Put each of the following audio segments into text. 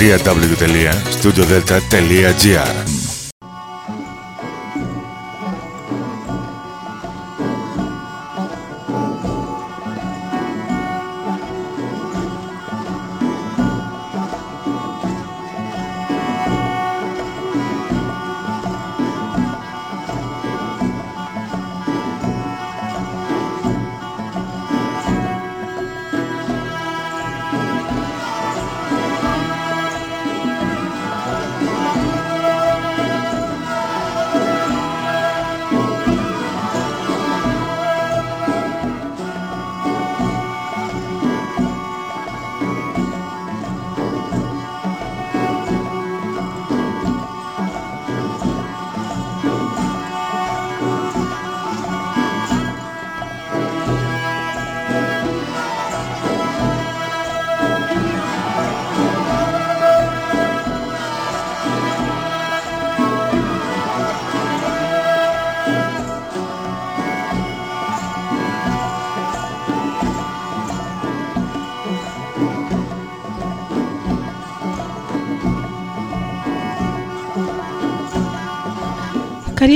www.studiodelta.gr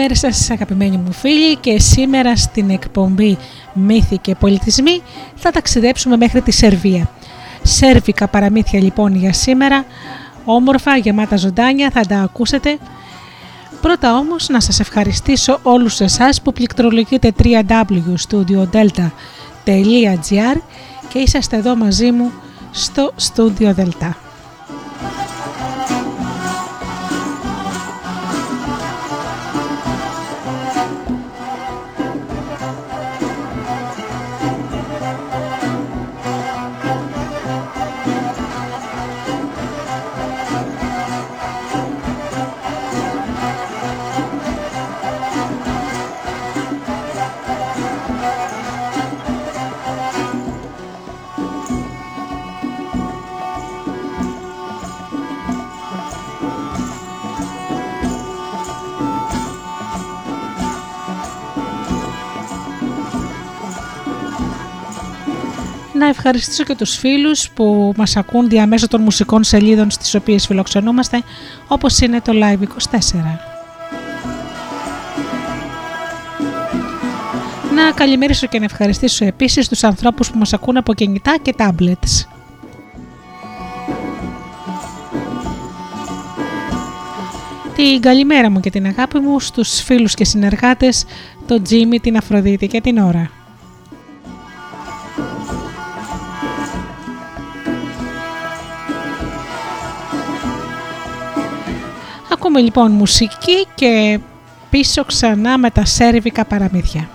Καλημέρα σας αγαπημένοι μου φίλοι και σήμερα στην εκπομπή Μύθοι και Πολιτισμοί θα ταξιδέψουμε μέχρι τη Σερβία. Σέρβικα παραμύθια λοιπόν για σήμερα, όμορφα, γεμάτα ζωντάνια, θα τα ακούσετε. Πρώτα όμως να σας ευχαριστήσω όλους εσάς που πληκτρολογείτε www.studiodelta.gr και είσαστε εδώ μαζί μου στο Studio Delta. Ευχαριστήσω και τους φίλους που μας ακούν διαμέσω των μουσικών σελίδων στις οποίες φιλοξενούμαστε, όπως είναι το Live24. Να καλημερίσω και να ευχαριστήσω επίσης τους ανθρώπους που μας ακούν από κινητά και tablets. Την καλημέρα μου και την αγάπη μου στους φίλους και συνεργάτες, τον Τζίμι, την Αφροδίτη και την Ωρα. Ακούμε λοιπόν μουσική και πίσω ξανά με τα σέρβικα παραμύθια.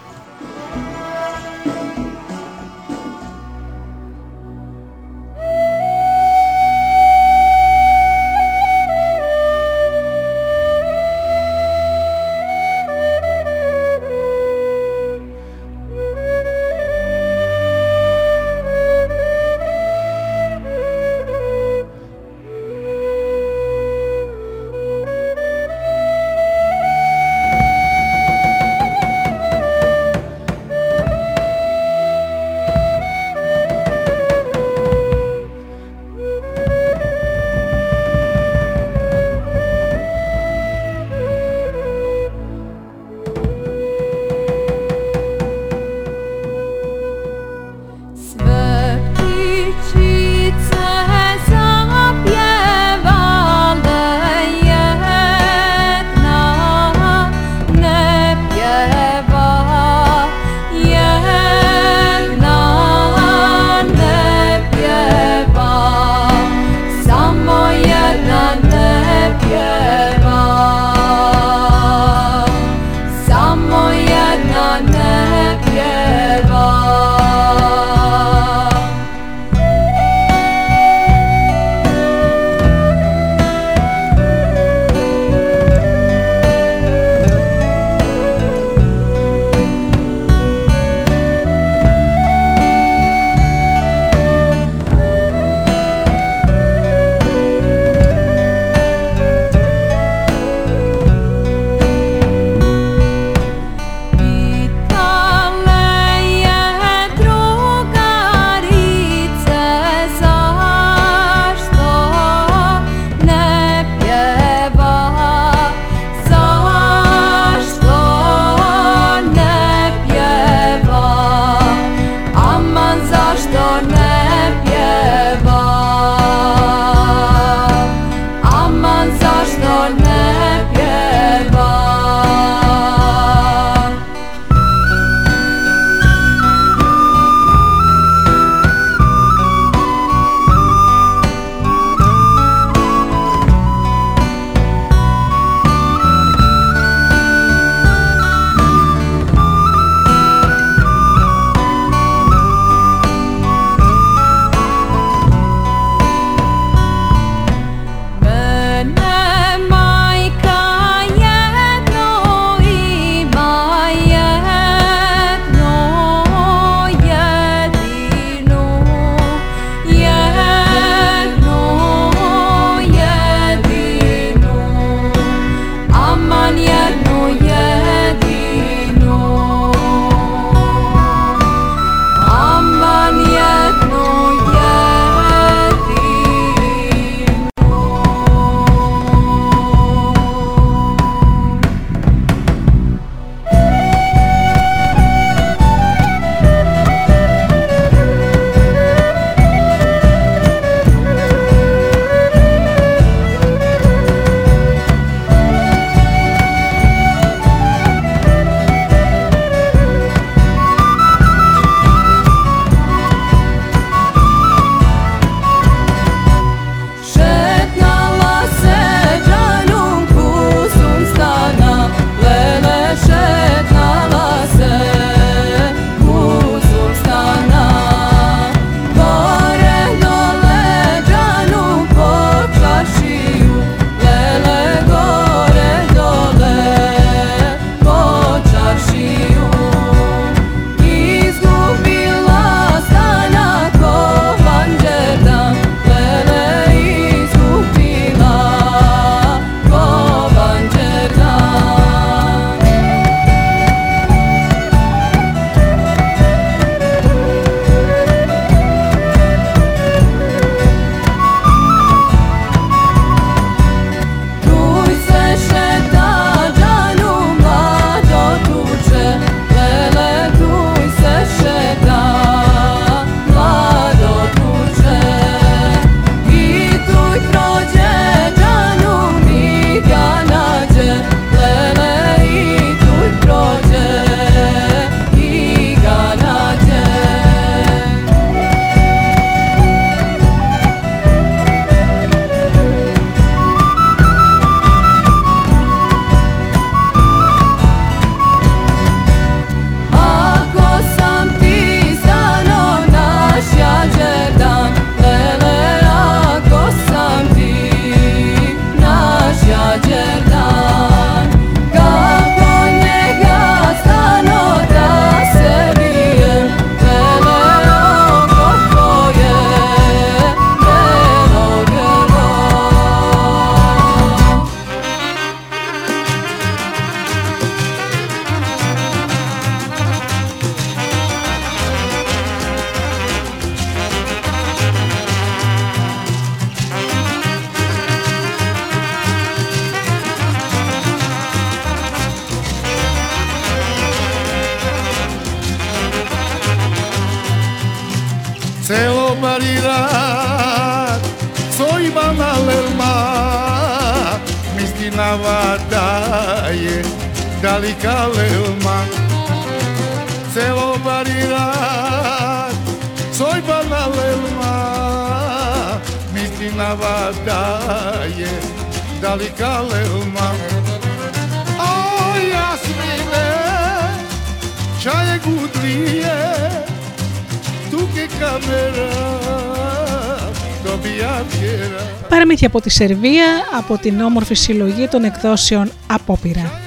Από τη Σερβία από την όμορφη συλλογή των εκδόσεων Απόπειρα.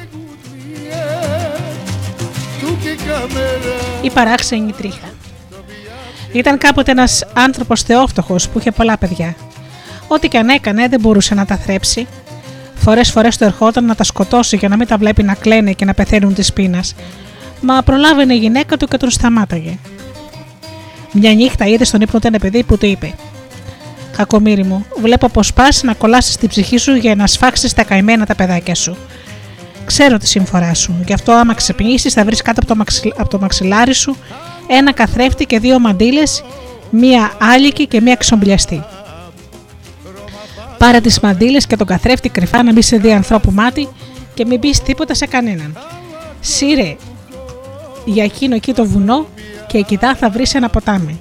Η παράξενη τρίχα. Ήταν κάποτε ένας άνθρωπος θεόφτωχος που είχε πολλά παιδιά. Ό,τι και αν έκανε δεν μπορούσε να τα θρέψει. Φορές φορές του ερχόταν να τα σκοτώσει για να μην τα βλέπει να κλαίνε και να πεθαίνουν της πείνας. Μα προλάβαινε η γυναίκα του και τον σταμάταγε. Μια νύχτα είδε στον ύπνο ένα παιδί που του είπε: Κακομίρι μου, βλέπω πως πας να κολλάσεις την ψυχή σου για να σφάξεις τα καημένα τα παιδάκια σου. Ξέρω τη συμφορά σου, γι' αυτό άμα ξεπνήσεις θα βρεις κάτω από το, από το μαξιλάρι σου ένα καθρέφτη και δύο μαντήλες, μία άλικη και μία ξομπλιαστή. Πάρε τις μαντήλες και τον καθρέφτη κρυφά να μην σε δει ανθρώπου μάτι και μην πεις τίποτα σε κανέναν. Σύρε για εκείνο εκεί το βουνό και εκεί θα βρεις ένα ποτάμι.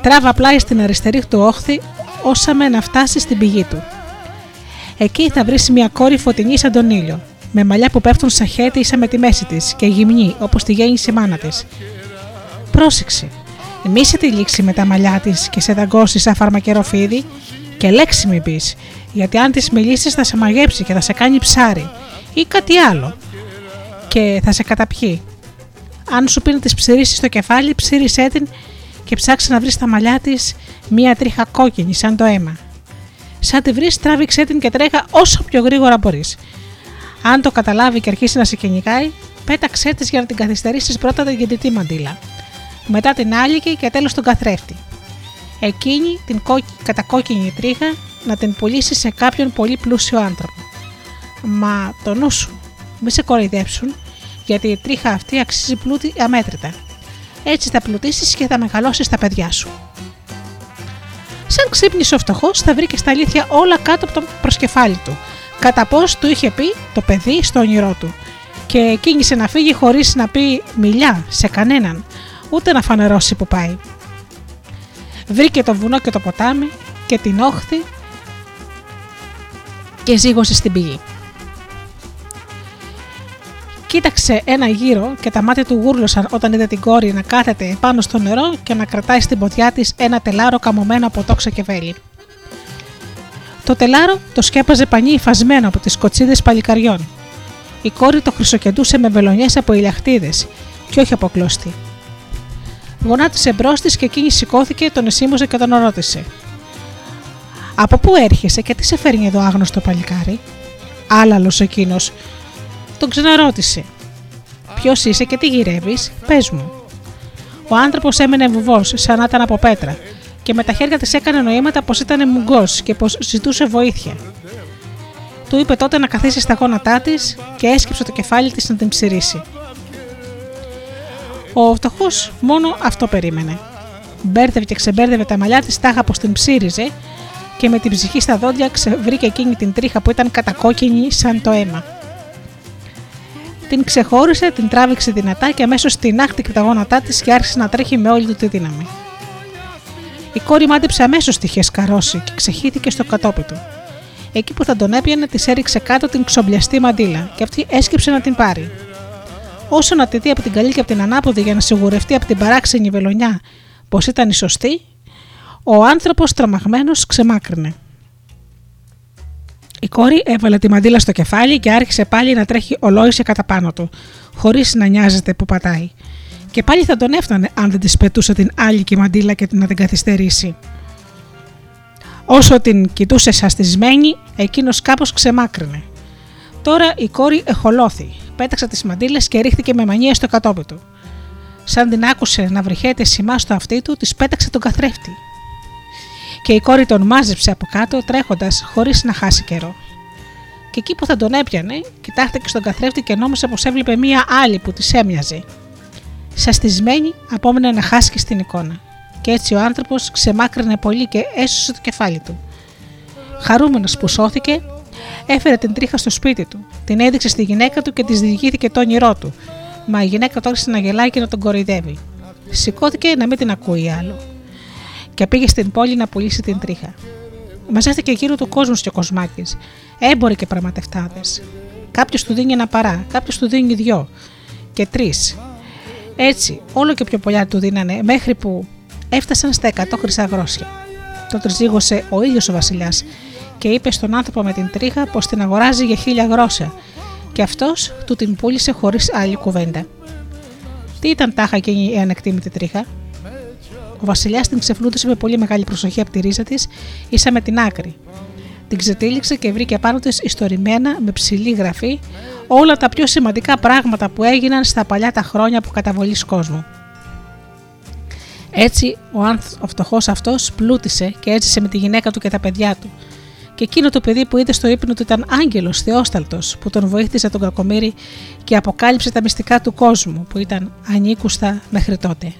Τράβα πλάι στην αριστερή του όχθη όσα με να φτάσει στην πηγή του. Εκεί θα βρεις μια κόρη φωτεινή σαν τον ήλιο, με μαλλιά που πέφτουν σαν χέτη ίσα με τη μέση της και γυμνή όπως τη γέννησε η μάνα της. Πρόσεξε, μη σε τη λήξει με τα μαλλιά της και σε δαγκώσεις σαν φαρμακεροφίδι και λέξη μην πεις, γιατί αν της μιλήσεις θα σε μαγέψει και θα σε κάνει ψάρι ή κάτι άλλο και θα σε καταπιεί. Αν σου πει να τη ψηρίσει στο κεφάλι, ψήρισέ την και ψάξει να βρεις στα μαλλιά της μία τρίχα κόκκινη σαν το αίμα. Σαν τη βρεις, τράβηξέ την και τρέχα όσο πιο γρήγορα μπορείς. Αν το καταλάβει και αρχίσει να σε κυνηγάει, πέταξέ της για να την καθυστερήσεις πρώτα την γεννητή μαντήλα. Μετά την άλικη και τέλος τον καθρέφτη. Εκείνη την κατακόκκινη τρίχα να την πουλήσεις σε κάποιον πολύ πλούσιο άνθρωπο. Μα το νου σου, μη σε κοροϊδέψουν, γιατί η τρίχα αυτή αξίζει πλούτη αμέτρητα. Έτσι θα πλουτίσεις και θα μεγαλώσεις τα παιδιά σου. Σαν ξύπνησε ο φτωχός, θα βρήκε στα αλήθεια όλα κάτω από το προσκεφάλι του, κατά πώς του είχε πει το παιδί στο όνειρό του. Και κίνησε να φύγει χωρίς να πει μιλιά σε κανέναν, ούτε να φανερώσει που πάει. Βρήκε το βουνό και το ποτάμι και την όχθη και ζήγωσε στην πηγή. Κοίταξε ένα γύρο και τα μάτια του γούρλωσαν όταν είδε την κόρη να κάθεται πάνω στο νερό και να κρατάει στην ποδιά της ένα τελάρο καμωμένο από τόξα και βέλη. Το τελάρο το σκέπαζε πανί υφασμένο από τις κοτσίδες παλικαριών. Η κόρη το χρυσοκεντούσε με βελονιές από ηλιαχτίδες και όχι από κλώστη. Γονάτισε μπρος της και εκείνη σηκώθηκε, τον εσήμωσε και τον ρώτησε. Από πού έρχεσαι και τι σε φέρνει εδώ άγνωστο παλικάρι; Άλλαλο εκείνος, τον ξαναρώτησε. Ποιος είσαι και τι γυρεύεις, πες μου. Ο άνθρωπος έμενε βουβός, σαν να ήταν από πέτρα, και με τα χέρια της έκανε νοήματα πως ήταν μουγκός και πως ζητούσε βοήθεια. Του είπε τότε να καθίσει στα γόνατά της και έσκυψε το κεφάλι της να την ψηρίσει. Ο φτωχός μόνο αυτό περίμενε. Μπέρδευε και ξεμπέρδευε τα μαλλιά της τάχα πως την ψήριζε και με την ψυχή στα δόντια ξεβρήκε εκείνη την τρίχα που ήταν κατακόκκινη σαν το αίμα. Την ξεχώρισε, την τράβηξε δυνατά και αμέσως την άχτηκε τα γόνατά της και άρχισε να τρέχει με όλη του τη δύναμη. Η κόρη μάντεψε αμέσως τη είχε σκαρώσει και ξεχύθηκε στο κατόπι του. Εκεί που θα τον έπιανε, της έριξε κάτω την ξομπλιαστή μαντίλα και αυτή έσκυψε να την πάρει. Όσο να τη δει από την καλή και από την ανάποδη για να σιγουρευτεί από την παράξενη βελονιά πως ήταν η σωστή, ο άνθρωπος τρομαγμένος ξεμάκρυνε. Η κόρη έβαλε τη μαντήλα στο κεφάλι και άρχισε πάλι να τρέχει ολόισε κατά πάνω του, χωρίς να νοιάζεται που πατάει. Και πάλι θα τον έφτανε αν δεν της πετούσε την άλλη μαντήλα και να την καθυστερήσει. Όσο την κοιτούσε σαστισμένη, εκείνος κάπως ξεμάκρυνε. Τώρα η κόρη εχολώθη, πέταξε τις μαντήλες και ρίχθηκε με μανία στο κατόπι του. Σαν την άκουσε να βρυχέται σημά στο αυτί του, της πέταξε τον καθρέφτη και η κόρη τον μάζεψε από κάτω τρέχοντας χωρίς να χάσει καιρό. Και εκεί που θα τον έπιανε, κοιτάχτηκε στον καθρέφτη και νόμισε πως έβλεπε μία άλλη που της έμοιαζε. Σαστισμένη, απόμενε να χάσει στην εικόνα. και έτσι ο άνθρωπος ξεμάκρυνε πολύ και έσωσε το κεφάλι του. Χαρούμενος που σώθηκε, έφερε την τρίχα στο σπίτι του, την έδειξε στη γυναίκα του και της διηγήθηκε το όνειρό του. Μα η γυναίκα του άρχισε να γελάει και να τον κοροϊδεύει. Σηκώθηκε να μην την ακούει άλλο. Και πήγε στην πόλη να πουλήσει την τρίχα. Μαζεύτηκε γύρω του κόσμο και ο κοσμάκης, έμποροι και πραγματευτάδες. Κάποιος του δίνει ένα παρά, κάποιος του δίνει δυο και τρεις. Έτσι, όλο και πιο πολλά του δίνανε, μέχρι που έφτασαν στα 100 χρυσά γρόσια. Το τριζίγωσε ο ίδιος ο Βασιλιάς και είπε στον άνθρωπο με την τρίχα πως την αγοράζει για χίλια γρόσια, και αυτός του την πούλησε χωρίς άλλη κουβέντα. Τι ήταν τάχα εκείνη η ανεκτήμητη τρίχα; Ο Βασιλιάς την ξεφλούτησε με πολύ μεγάλη προσοχή από τη ρίζα της, ίσα με την άκρη. Την ξετύλιξε και βρήκε πάνω της ιστορημένα με ψηλή γραφή όλα τα πιο σημαντικά πράγματα που έγιναν στα παλιά τα χρόνια που καταβολή κόσμου. Έτσι, ο φτωχός αυτός πλούτησε και έζησε με τη γυναίκα του και τα παιδιά του. Και εκείνο το παιδί που είδε στο ύπνο του ήταν άγγελος θεόσταλτος που τον βοήθησε τον κακομίρι και αποκάλυψε τα μυστικά του κόσμου που ήταν ανήκουστα μέχρι τότε.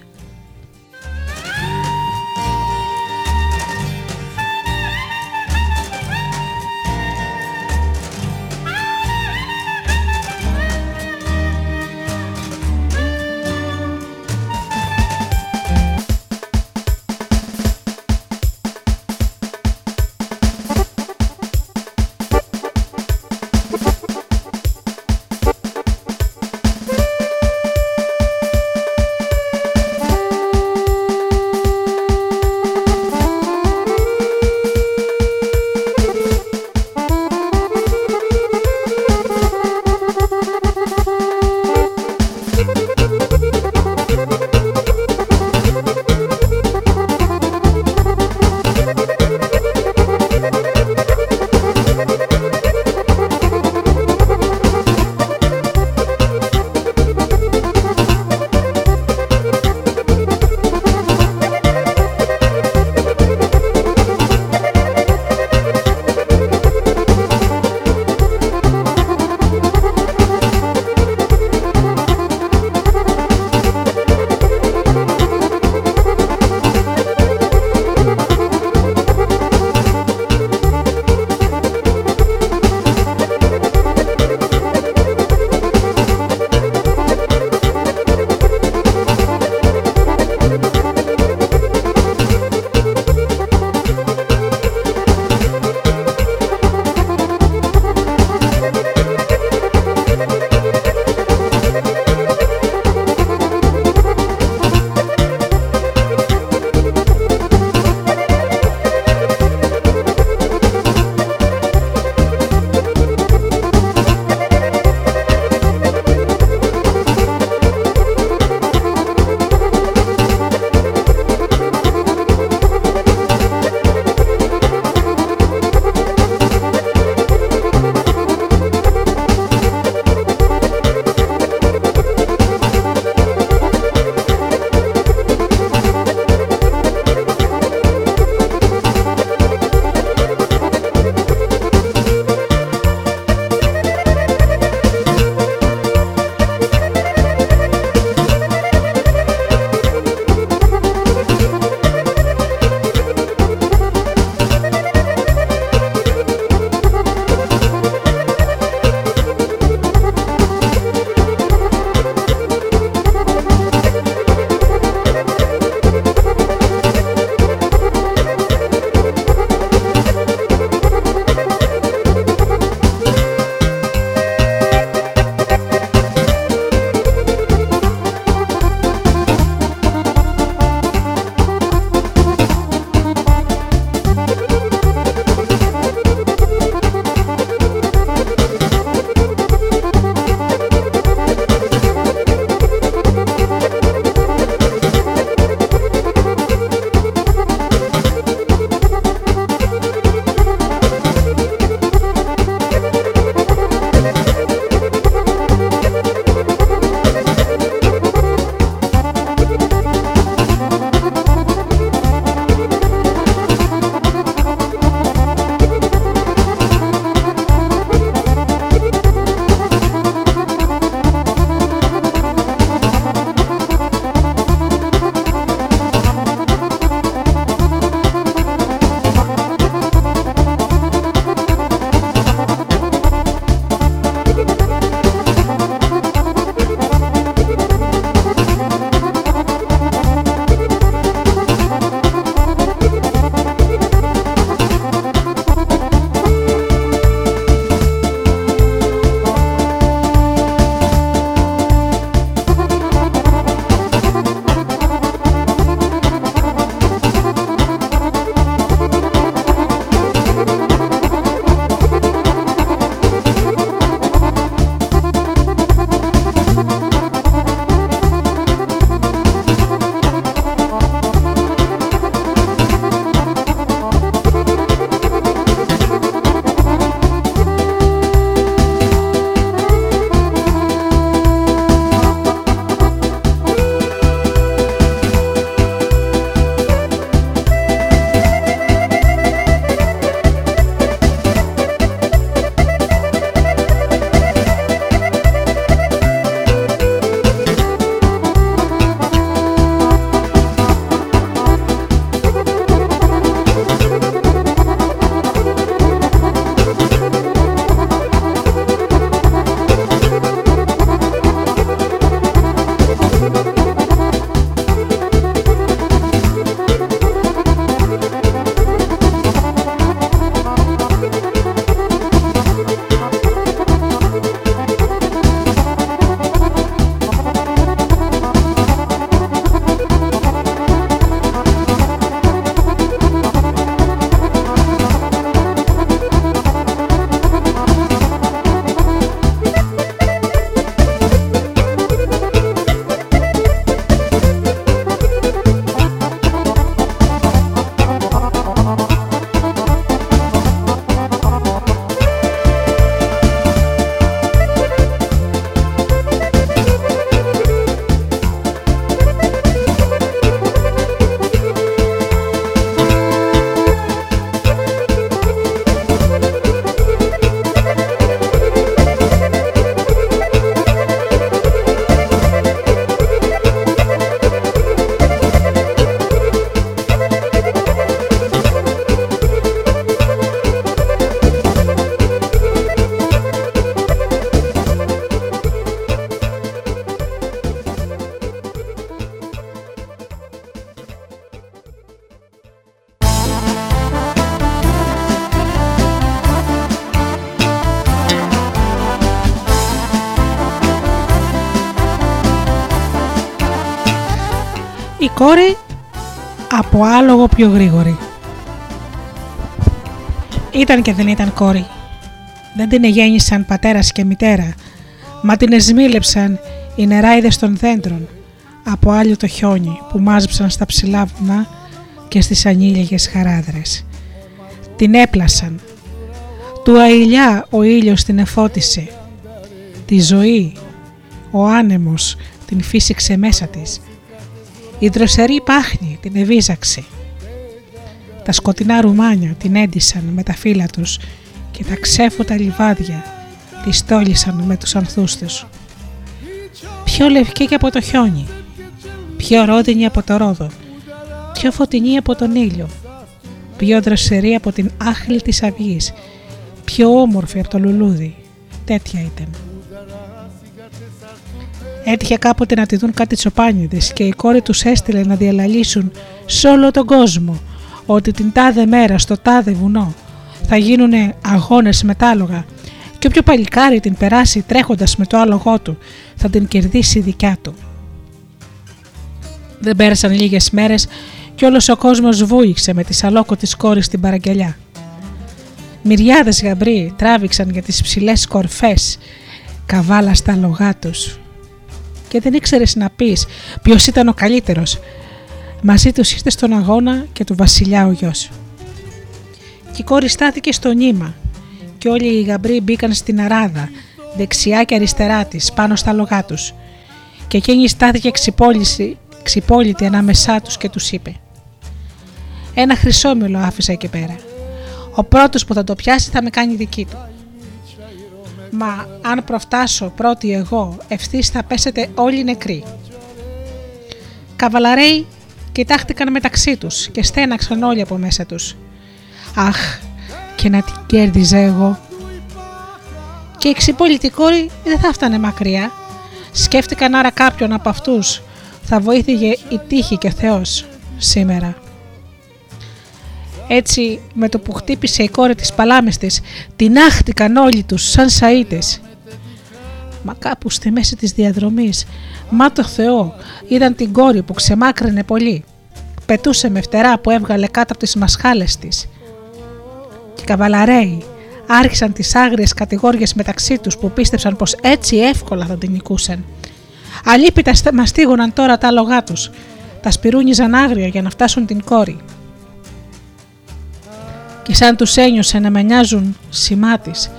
Κόρη από άλογο πιο γρήγορη. Ήταν και δεν ήταν κόρη. Δεν την εγέννησαν πατέρας και μητέρα, μα την εσμίλεψαν οι νεράιδες των δέντρων από άλλο το χιόνι που μάζεψαν στα ψηλά βουνά και στις ανήλιες χαράδρες. Την έπλασαν. Του αηλιά ο ήλιος την εφώτισε. Τη ζωή, ο άνεμος την φύσηξε μέσα της. Η δροσερή πάχνη την ευίζαξε. Τα σκοτεινά ρουμάνια την έντυσαν με τα φύλλα τους και τα ξέφωτα λιβάδια τη στόλισαν με τους ανθούς τους. Πιο λευκή και από το χιόνι, πιο ρόδινη από το ρόδο, πιο φωτεινή από τον ήλιο, πιο δροσερή από την άχλη της αυγής, πιο όμορφη από το λουλούδι. Τέτοια ήταν. Έτυχε κάποτε να τη δουν κάτι τσοπάνιδες και η κόρη τους έστειλε να διαλαλήσουν σε όλο τον κόσμο ότι την τάδε μέρα στο τάδε βουνό θα γίνουν αγώνες μετάλογα και όποιο παλικάρι την περάσει τρέχοντας με το άλογό του θα την κερδίσει δικιά του. Δεν πέρασαν λίγες μέρες και όλος ο κόσμος βούηξε με τη σαλόκο της κόρης στην παραγγελιά. Μυριάδες γαμπροί τράβηξαν για τις ψηλές κορφές καβάλα στα λογά τους. Και δεν ήξερες να πεις ποιος ήταν ο καλύτερος. Μαζί τους ήρθε στον αγώνα και του βασιλιά ο γιος. Και η κόρη στάθηκε στο νήμα και όλοι οι γαμπροί μπήκαν στην αράδα, δεξιά και αριστερά της, πάνω στα λογά τους. Και εκείνη στάθηκε ξυπόλυτη ανάμεσά τους και τους είπε: Ένα χρυσόμιλο άφησα εκεί πέρα. Ο πρώτος που θα το πιάσει θα με κάνει δική του. Μα αν προφτάσω πρώτη εγώ, ευθύς θα πέσετε όλοι νεκροί. Καβαλαρέοι κοιτάχτηκαν μεταξύ τους και στέναξαν όλοι από μέσα τους. Αχ, και να την κέρδιζα εγώ. Και η ξυπόλυτη κόρη δεν θα φτάνε μακριά. Σκέφτηκαν άρα κάποιον από αυτούς θα βοήθηγε η τύχη και ο Θεός σήμερα. Έτσι με το που χτύπησε η κόρη της παλάμης της την άχτηκαν όλοι τους σαν σαΐτες. Μα κάπου στη μέση της διαδρομής, μα το Θεό, είδαν την κόρη που ξεμάκρυνε πολύ. Πετούσε με φτερά που έβγαλε κάτω από τις μασχάλες της και οι καβαλαρέοι άρχισαν τις άγριες κατηγόριες μεταξύ τους που πίστεψαν πως έτσι εύκολα θα την νικούσαν. Αλίπητα μαστίγωναν τώρα τα άλογά τους, τα σπυρούνιζαν άγρια για να φτάσουν την κόρη. Και σαν τους ένιωσε να μενιάζουν σημά της,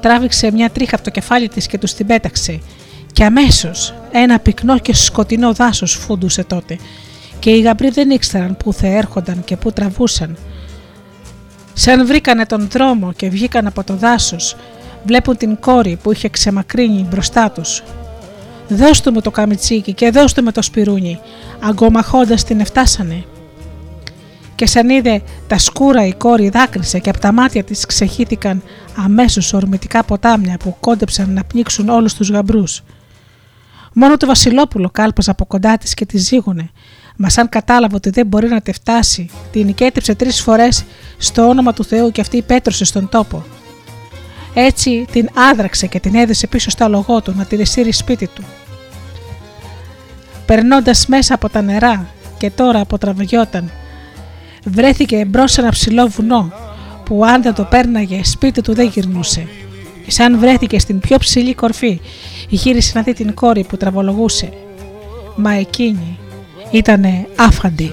τράβηξε μια τρίχα από το κεφάλι της και τους την πέταξε και αμέσως ένα πυκνό και σκοτεινό δάσος φούντουσε τότε και οι γαμπροί δεν ήξεραν πού θα έρχονταν και πού τραβούσαν Σαν βρήκανε τον δρόμο και βγήκαν από το δάσος, βλέπουν την κόρη που είχε ξεμακρύνει μπροστά τους. «Δώσ' μου το καμιτσίκι και δώσ' με το σπιρούνι», αγκομαχώντας την εφτάσανε. Και σαν είδε τα σκούρα η κόρη δάκρυσε και από τα μάτια της ξεχύθηκαν αμέσως ορμητικά ποτάμια που κόντεψαν να πνίξουν όλους τους γαμπρούς. Μόνο το Βασιλόπουλο κάλπαζε από κοντά της και της ζήγωνε Μα σαν κατάλαβε ότι δεν μπορεί να τη φτάσει, την νικέτεψε τρεις φορές στο όνομα του Θεού και αυτή πέτρωσε στον τόπο. Έτσι την άδραξε και την έδεσε πίσω στο λογό του να τη δεσύρει σπίτι του. Περνώντας μέσα από τα νερά και τώρα αποτραβιόταν, βρέθηκε μπρος σε ένα ψηλό βουνό που αν δεν το πέρναγε σπίτι του δεν γυρνούσε. Και σαν βρέθηκε στην πιο ψηλή κορφή, γύρισε να δει την κόρη που τραβολογούσε. Μα εκείνη ήτανε άφαντη.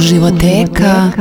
Животека.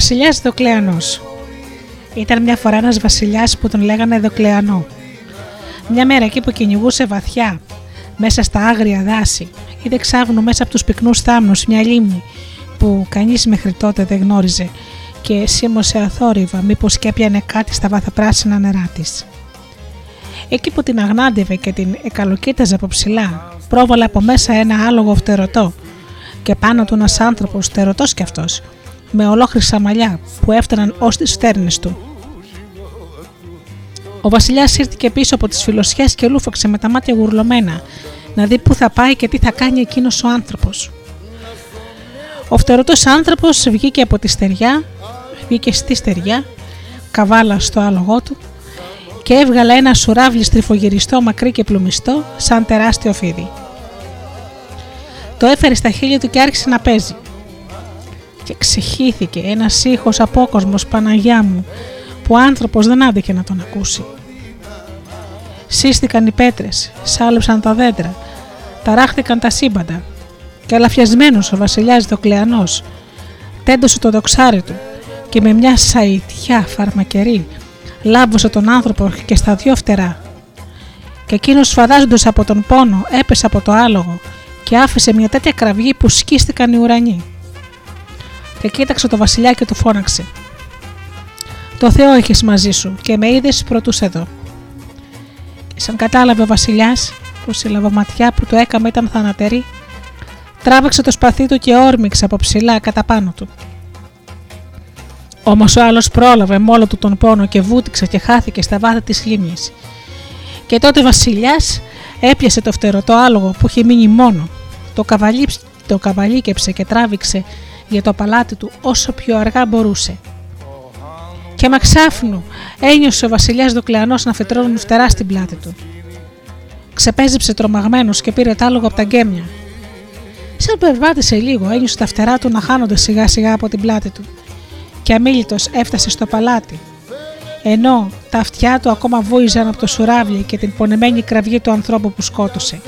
Βασιλιάς Δοκλεανός Ήταν μια φορά ένας βασιλιάς που τον λέγανε Δοκλεανό. Μια μέρα εκεί που κυνηγούσε βαθιά, μέσα στα άγρια δάση, είδε ξάγνου μέσα από τους πυκνούς θάμνους μια λίμνη που κανείς μέχρι τότε δεν γνώριζε και σίμωσε αθόρυβα μήπως και έπιανε κάτι στα βάθα νερά της. Εκεί που την αγνάντευε και την εκαλοκοίταζε από ψηλά, πρόβαλε από μέσα ένα άλογο φτερωτό και πάνω του ένας άνθρωπος φτερωτός κι αυτός, με ολόχρυσα μαλλιά που έφταναν ως τις στέρνες του. Ο βασιλιάς ήρθε πίσω από τις φιλοσιές και λούφαξε με τα μάτια γουρλωμένα να δει πού θα πάει και τι θα κάνει εκείνος ο άνθρωπος. Ο φτερωτός άνθρωπος βγήκε από τη στεριά, βγήκε στη στεριά, καβάλα στο άλογό του και έβγαλε ένα σουράβλι στριφογυριστό μακρύ και πλουμιστό σαν τεράστιο φίδι. Το έφερε στα χείλη του και άρχισε να παίζει. Και ξεχύθηκε ένας ήχος απόκοσμος Παναγιά μου που ο άνθρωπος δεν άντεχε να τον ακούσει. Σύστηκαν οι πέτρες, σάλεψαν τα δέντρα, ταράχτηκαν τα σύμπαντα και αλαφιασμένος ο βασιλιάς Δοκλεανός τέντωσε το δοξάρι του και με μια σαϊτιά φαρμακερή λάμπωσε τον άνθρωπο και στα δυο φτερά. Και εκείνος σφαδάζοντα από τον πόνο έπεσε από το άλογο και άφησε μια τέτοια κραυγή που σκίστηκαν οι ουρανοί. Και κοίταξε το βασιλιά και του φώναξε. Το Θεό έχεις μαζί σου και με είδες πρωτού εδώ. Και σαν κατάλαβε ο βασιλιάς που η λαβοματιά που του έκαμε ήταν θανατερή, τράβηξε το σπαθί του και όρμηξε από ψηλά κατά πάνω του. Όμως ο άλλος πρόλαβε με όλο του τον πόνο και βούτυξε και χάθηκε στα βάθη της λίμνης. Και τότε ο Βασιλιάς έπιασε το φτερωτό άλογο που είχε μείνει μόνο, το, καβαλί, το καβαλίκεψε και τράβηξε για το παλάτι του όσο πιο αργά μπορούσε. Και μα ξάφνου ένιωσε ο Βασιλιάς Δοκλεανό να φετρώνουν φτερά στην πλάτη του. Ξεπέζεψε τρομαγμένος και πήρε τ' άλογο από τα γκέμια. Σαν περπάτησε λίγο, ένιωσε τα φτερά του να χάνονται σιγά σιγά από την πλάτη του και αμήλυτος έφτασε στο παλάτι. Ενώ τα αυτιά του ακόμα βούιζαν από το σουράβλι και την πονεμένη κραυγή του ανθρώπου που σκότωσε.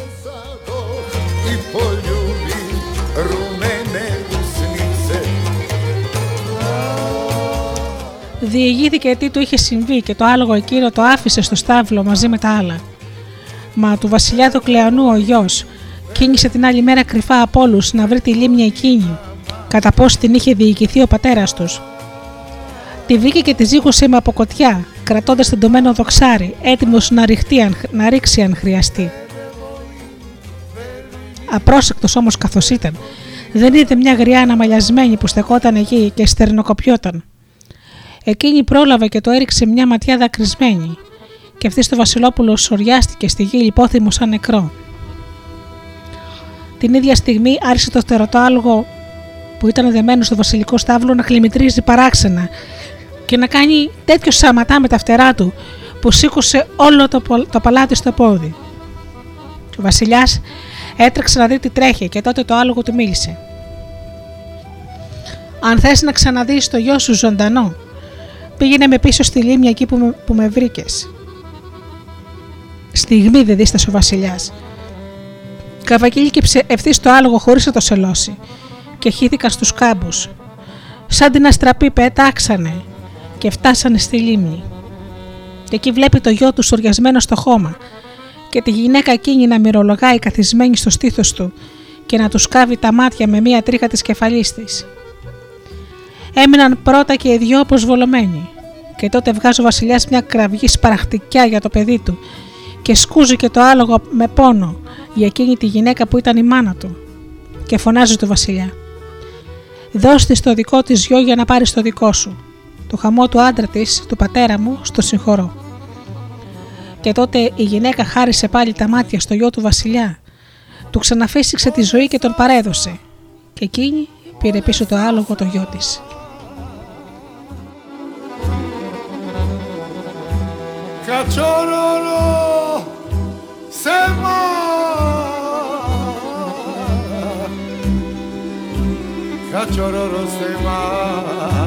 Διηγήθηκε τι του είχε συμβεί και το άλογο εκείνο το άφησε στο στάβλο μαζί με τα άλλα. Μα του βασιλιά του Κλεανού ο γιος κίνησε την άλλη μέρα κρυφά από όλους να βρει τη λίμνη εκείνη, κατά πώς την είχε διοικηθεί ο πατέρας τους Τη βρήκε και τη ζήγωσε με αποκοτιά, κρατώντας την τομένο δοξάρι, έτοιμος να, να ρίξει αν χρειαστεί. Απρόσεκτος όμως καθώς ήταν, δεν είδε μια γριά αναμαλιασμένη που στεκόταν εκεί και στερνοκοπιόταν. Εκείνη πρόλαβε και το έριξε μια ματιά δακρυσμένη, και αυτή στο Βασιλόπουλο σοριάστηκε στη γη λιπόθυμο σαν νεκρό. Την ίδια στιγμή άρχισε το στερωτό άλογο που ήταν δεμένο στο βασιλικό στάβλο να χλιμητρίζει παράξενα και να κάνει τέτοιο σαματά με τα φτερά του που σήκωσε όλο το, το παλάτι στο πόδι. Ο Βασιλιάς έτρεξε να δει τι τρέχει και τότε το άλογο του μίλησε. Αν θες να ξαναδείς το γιο σου ζωντανό, πήγαινε με πίσω στη λίμνη εκεί που με, που με βρήκες. Στιγμή δεν δίστασε ο Βασιλιάς. Καβακίλικεψε ευθύς το άλογο χωρίς να το σελώσει και χύθηκαν στους κάμπους. Σαν την αστραπή πετάξανε και φτάσανε στη λίμνη. Και εκεί βλέπει το γιο του σοριασμένο στο χώμα και τη γυναίκα εκείνη να μυρολογάει καθισμένη στο στήθος του και να τους σκάβει τα μάτια με μία τρίχα της κεφαλής της. Έμειναν πρώτα και οι δυο αποσβολωμένοι και τότε βγάζει ο βασιλιάς μια κραυγή σπαραχτικιά για το παιδί του και σκούζει και το άλογο με πόνο για εκείνη τη γυναίκα που ήταν η μάνα του και φωνάζει το βασιλιά «Δώσ' της το δικό της γιο για να πάρεις το δικό σου το χαμό του άντρα της, του πατέρα μου, στο συγχωρώ. Και τότε η γυναίκα χάρισε πάλι τα μάτια στο γιο του βασιλιά, του ξαναφύσηξε τη ζωή και τον παρέδωσε. Και εκείνη πήρε πίσω το άλογο το γιο της. cachorro Sema se Sema.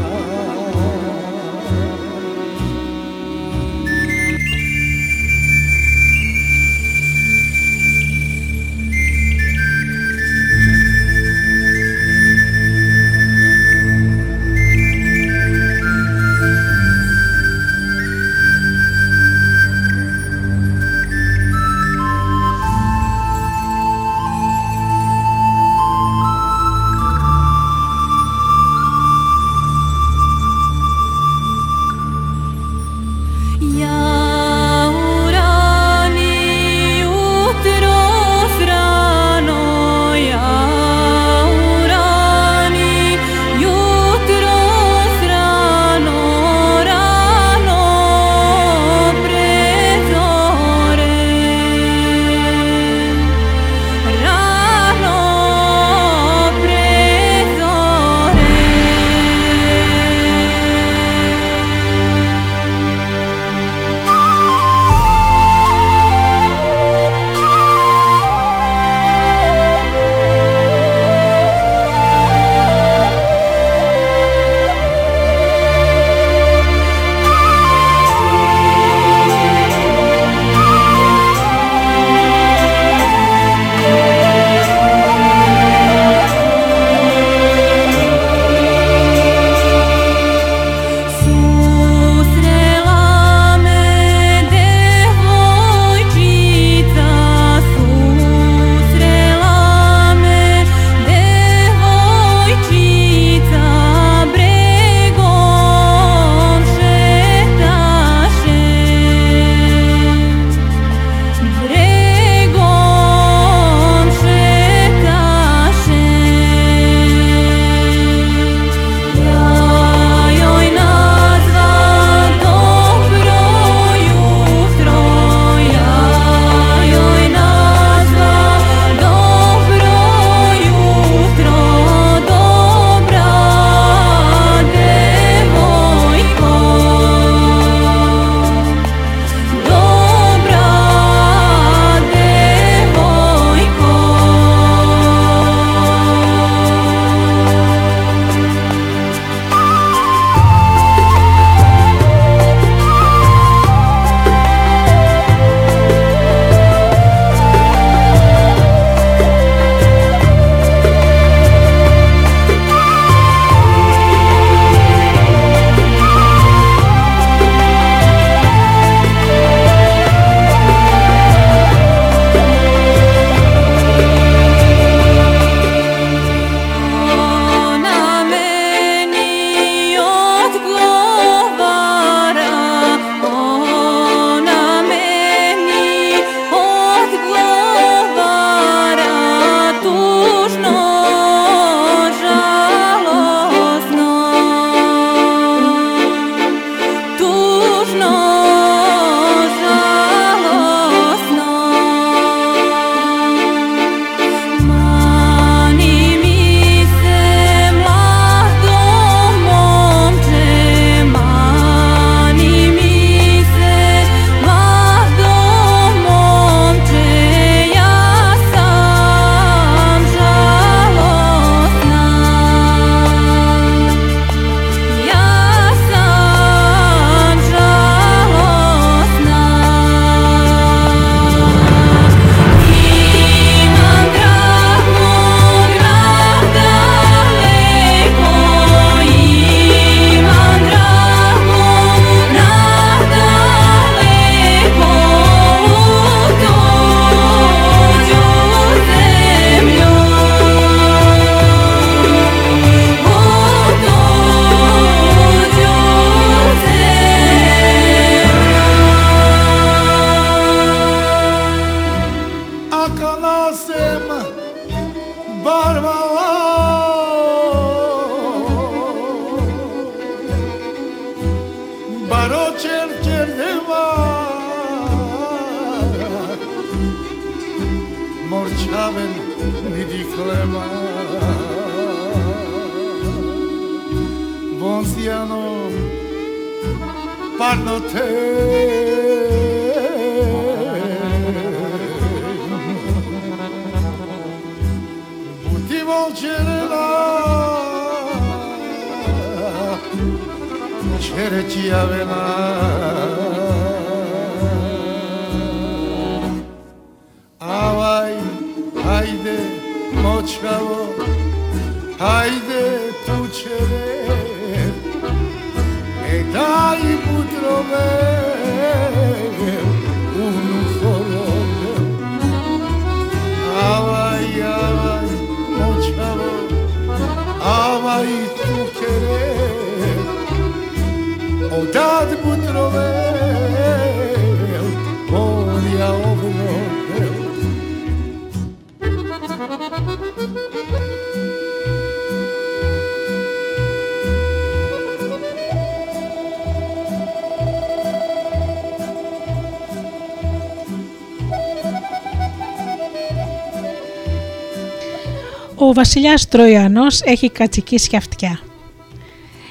Βασιλιάς Τροϊανός έχει κατσικίσει αυτιά.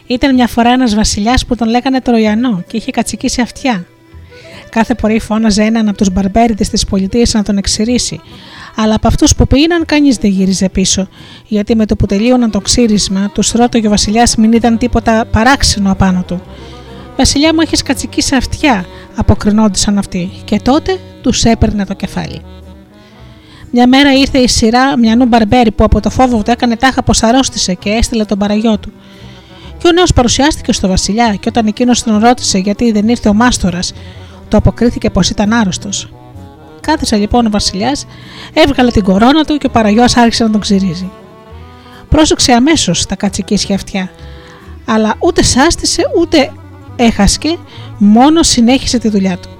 Ήταν μια φορά ένας βασιλιάς που τον λέγανε Τροϊανό και είχε κατσικίσει αυτιά. Κάθε πρωί φώναζε έναν από τους μπαρμπέριδες της πολιτείας να τον εξηρήσει, αλλά από αυτούς που πήγαιναν κανείς δεν γύριζε πίσω, γιατί με το που τελείωναν το ξύρισμα, τους ρώταγε ο βασιλιάς μην ήταν τίποτα παράξενο απάνω του. Βασιλιά μου, έχεις κατσικίσει αυτιά, αποκρινόντουσαν αυτοί, και τότε τους έπαιρνε το κεφάλι. Μια μέρα ήρθε η σειρά μιανού μπαρμπέρι που από το φόβο του έκανε τάχα πως αρρώστησε και έστειλε τον παραγιό του. Και ο νέος παρουσιάστηκε στο Βασιλιά και όταν εκείνος τον ρώτησε γιατί δεν ήρθε ο Μάστορας, το αποκρίθηκε πως ήταν άρρωστος. Κάθισε λοιπόν ο Βασιλιάς, έβγαλε την κορώνα του και ο παραγιός άρχισε να τον ξυρίζει. Πρόσεξε αμέσως τα κατσικίσια αυτιά, αλλά ούτε σάστησε ούτε έχασκε, μόνο συνέχισε τη δουλειά του.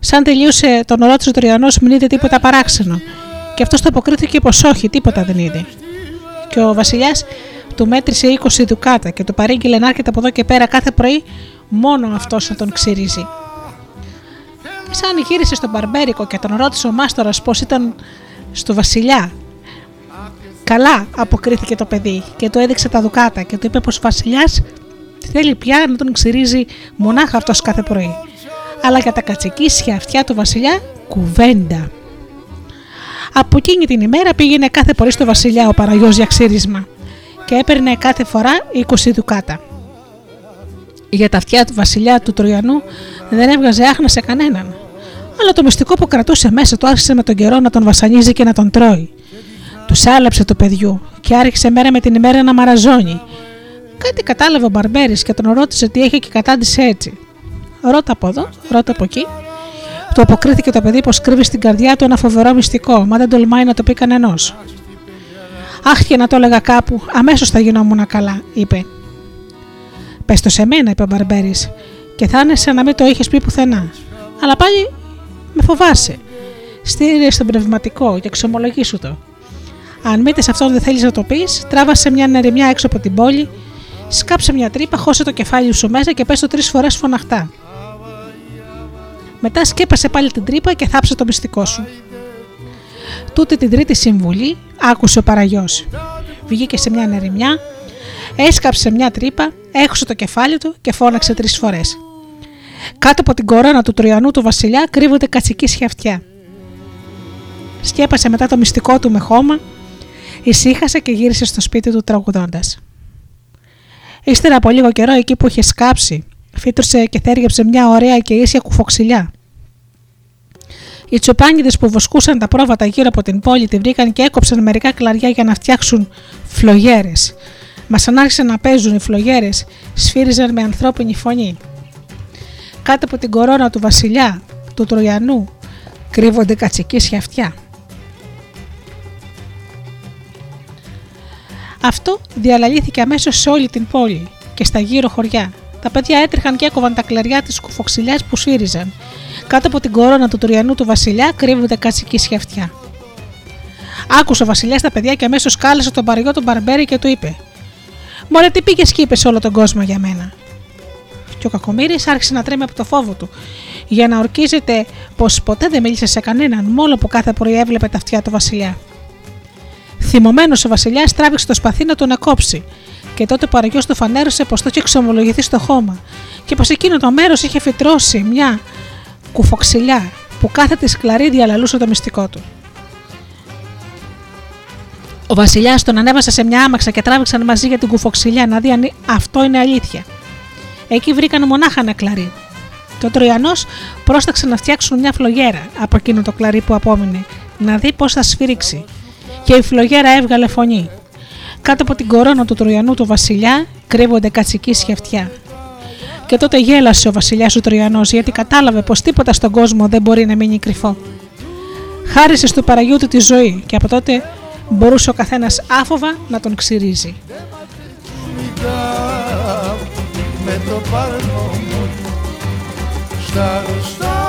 Σαν τελείωσε τον ρώτησε ο Τριανό, μην είδε τίποτα παράξενο. Και αυτός το αποκρίθηκε πως όχι, τίποτα δεν είδε. Και ο Βασιλιάς του μέτρησε 20 δουκάτα και του παρήγγειλε να έρχεται από εδώ και πέρα κάθε πρωί μόνο αυτός να τον ξυρίζει. Σαν γύρισε στον Μπαρμπέρικο και τον ρώτησε ο Μάστορας πώ ήταν στο Βασιλιά. Καλά, αποκρίθηκε το παιδί και του έδειξε τα δουκάτα και του είπε πως ο Βασιλιάς θέλει πια να τον ξυρίζει μονάχα αυτός κάθε πρωί αλλά για τα κατσικίσια αυτιά του βασιλιά κουβέντα. Από εκείνη την ημέρα πήγαινε κάθε πρωί στο βασιλιά ο Παραγιός για ξύρισμα και έπαιρνε κάθε φορά 20 δουκάτα. Για τα αυτιά του βασιλιά του Τροϊανού δεν έβγαζε άχνα σε κανέναν. Αλλά το μυστικό που κρατούσε μέσα του άρχισε με τον καιρό να τον βασανίζει και να τον τρώει. Τους άλεψε το παιδιού και άρχισε μέρα με την ημέρα να μαραζώνει. Κάτι κατάλαβε ο Μπαρμπέρης και τον ρώτησε τι είχε και κατάντησε έτσι. Ρώτα από εδώ, ρώτα από εκεί. Του αποκρίθηκε το παιδί πως κρύβει στην καρδιά του ένα φοβερό μυστικό, μα δεν τολμάει να το πει κανενό. Αχ, και να το έλεγα κάπου, αμέσως θα γινόμουν καλά, είπε. Πες το σε μένα, είπε ο Μπαρμπέρης, και θα είναι σαν να μην το είχες πει πουθενά. Αλλά πάλι με φοβάσαι. Στήρε στον πνευματικό και εξομολογήσου το. Αν μήτε αυτό δεν θέλεις να το πεις, τράβασε μια νερημιά έξω από την πόλη, σκάψε μια τρύπα, χώσε το κεφάλι σου μέσα και πες το τρεις φορές φωναχτά. Μετά σκέπασε πάλι την τρύπα και θάψε το μυστικό σου. Τούτη την τρίτη συμβουλή άκουσε ο παραγιός. Βγήκε σε μια νερημιά, έσκαψε μια τρύπα, έχωσε το κεφάλι του και φώναξε τρεις φορές. Κάτω από την κορώνα του τριανού του βασιλιά κρύβονται κατσική σχιαυτιά. Σκέπασε μετά το μυστικό του με χώμα, ησύχασε και γύρισε στο σπίτι του τραγουδώντας. Ύστερα από λίγο καιρό εκεί που είχε σκάψει, φύτρωσε και θέργεψε μια ωραία και ίσια κουφοξιλιά. Οι τσοπάνιδε που βοσκούσαν τα πρόβατα γύρω από την πόλη τη βρήκαν και έκοψαν μερικά κλαριά για να φτιάξουν φλογέρες. Μας σαν άρχισαν να παίζουν οι φλογέρες, σφύριζαν με ανθρώπινη φωνή. Κάτω από την κορώνα του βασιλιά, του Τροιανού, κρύβονται κατσικίσια αυτιά. Αυτό διαλαλήθηκε αμέσως σε όλη την πόλη και στα γύρω χωριά. Τα παιδιά έτρεχαν και έκοβαν τα κλαριά της κουφοξιλιά που σφύριζαν. Κάτω από την κορώνα του τουριανού του βασιλιά κρύβονται κατσική σχεφτιά. Άκουσε ο Βασιλιάς τα παιδιά και αμέσως κάλεσε τον παριό τον Μπαρμπέρι και του είπε: Μωρέ, τι πήγες και είπες όλο τον κόσμο για μένα; Και ο Κακομήρη άρχισε να τρέμει από το φόβο του, για να ορκίζεται πως ποτέ δεν μίλησες σε κανέναν, μόνο που κάθε πρωί έβλεπε τα αυτιά του Βασιλιά. Θυμωμένος ο Βασιλιάς τράβηξε το σπαθί να τον ακόψει, και τότε ο παραγιό του φανέρωσε πω το είχε εξομολογηθεί στο χώμα, και πω εκείνο το μέρος είχε φυτρώσει μια κουφοξιλιά που κάθε τη σκλαρή διαλαλούσε το μυστικό του. Ο Βασιλιάς τον ανέβασε σε μια άμαξα και τράβηξαν μαζί για την κουφοξιλιά να δει αν αυτό είναι αλήθεια. Εκεί βρήκαν μονάχα ένα κλαρί. Και ο Τροϊανός πρόσταξε να φτιάξουν μια φλογέρα από εκείνο το κλαρί που απόμεινε, να δει πώς θα σφυρίξει. Και η φλογέρα έβγαλε φωνή. Κάτω από την κορώνα του Τροϊανού του Βασιλιά κρύβονται κατσική σχεφτιά. Και τότε γέλασε ο Βασιλιάς ο Τροϊανός γιατί κατάλαβε πως τίποτα στον κόσμο δεν μπορεί να μείνει κρυφό. Χάρισε στο παραγιού του τη ζωή και από τότε μπορούσε ο καθένας άφοβα να τον ξυρίζει. Με το παρελθόν Στα ρωστά,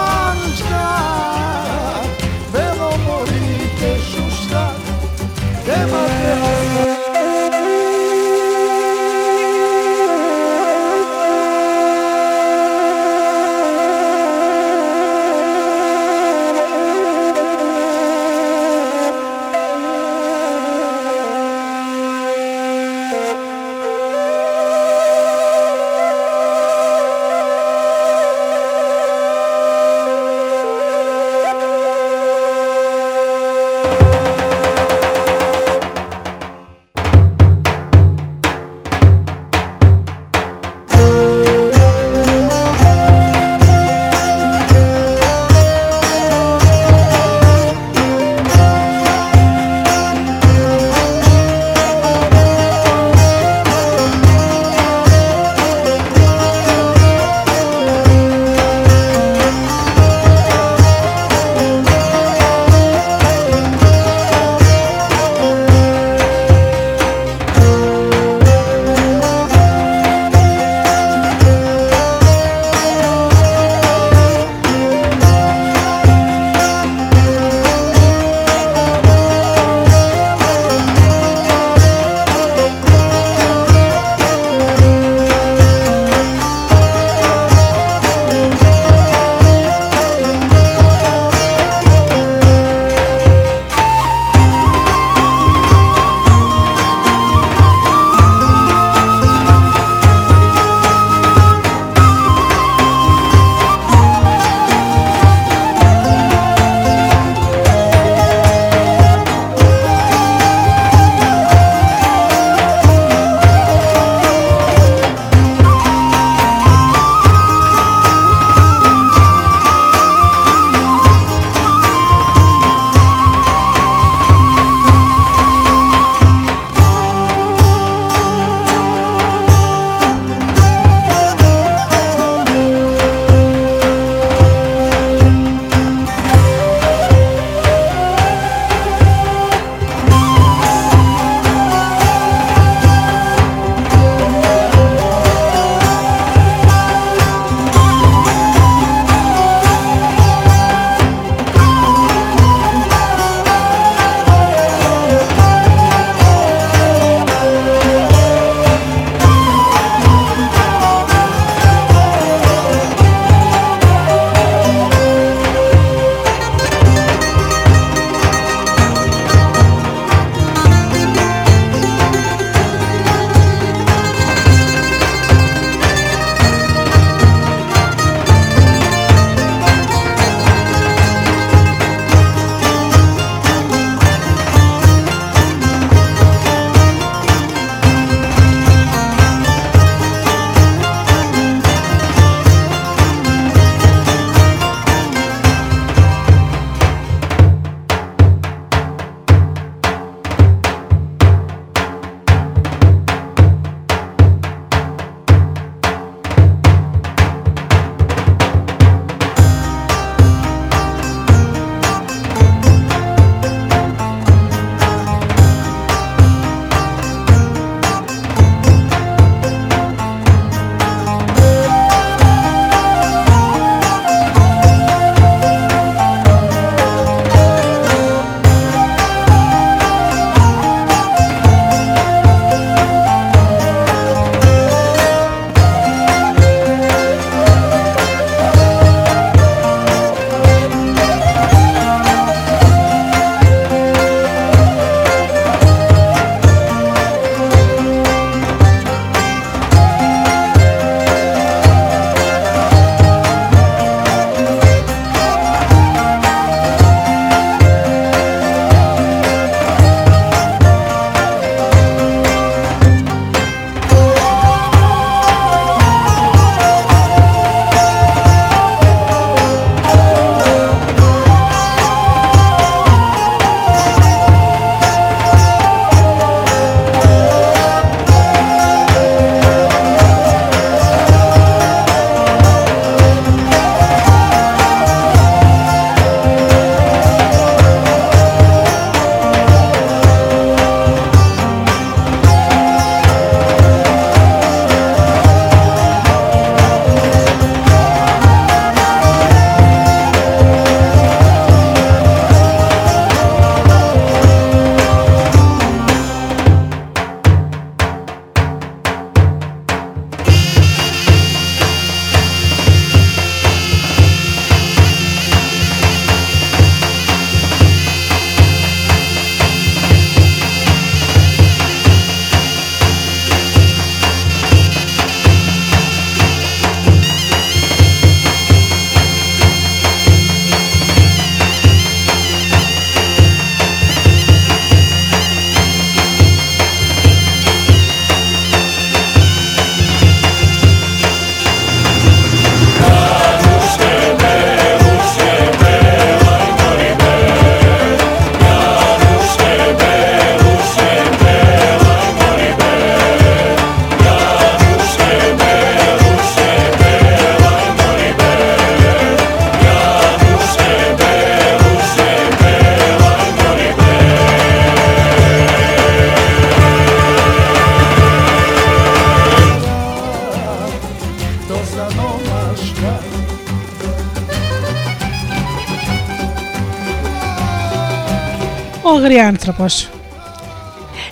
Ο αγριάνθρωπος.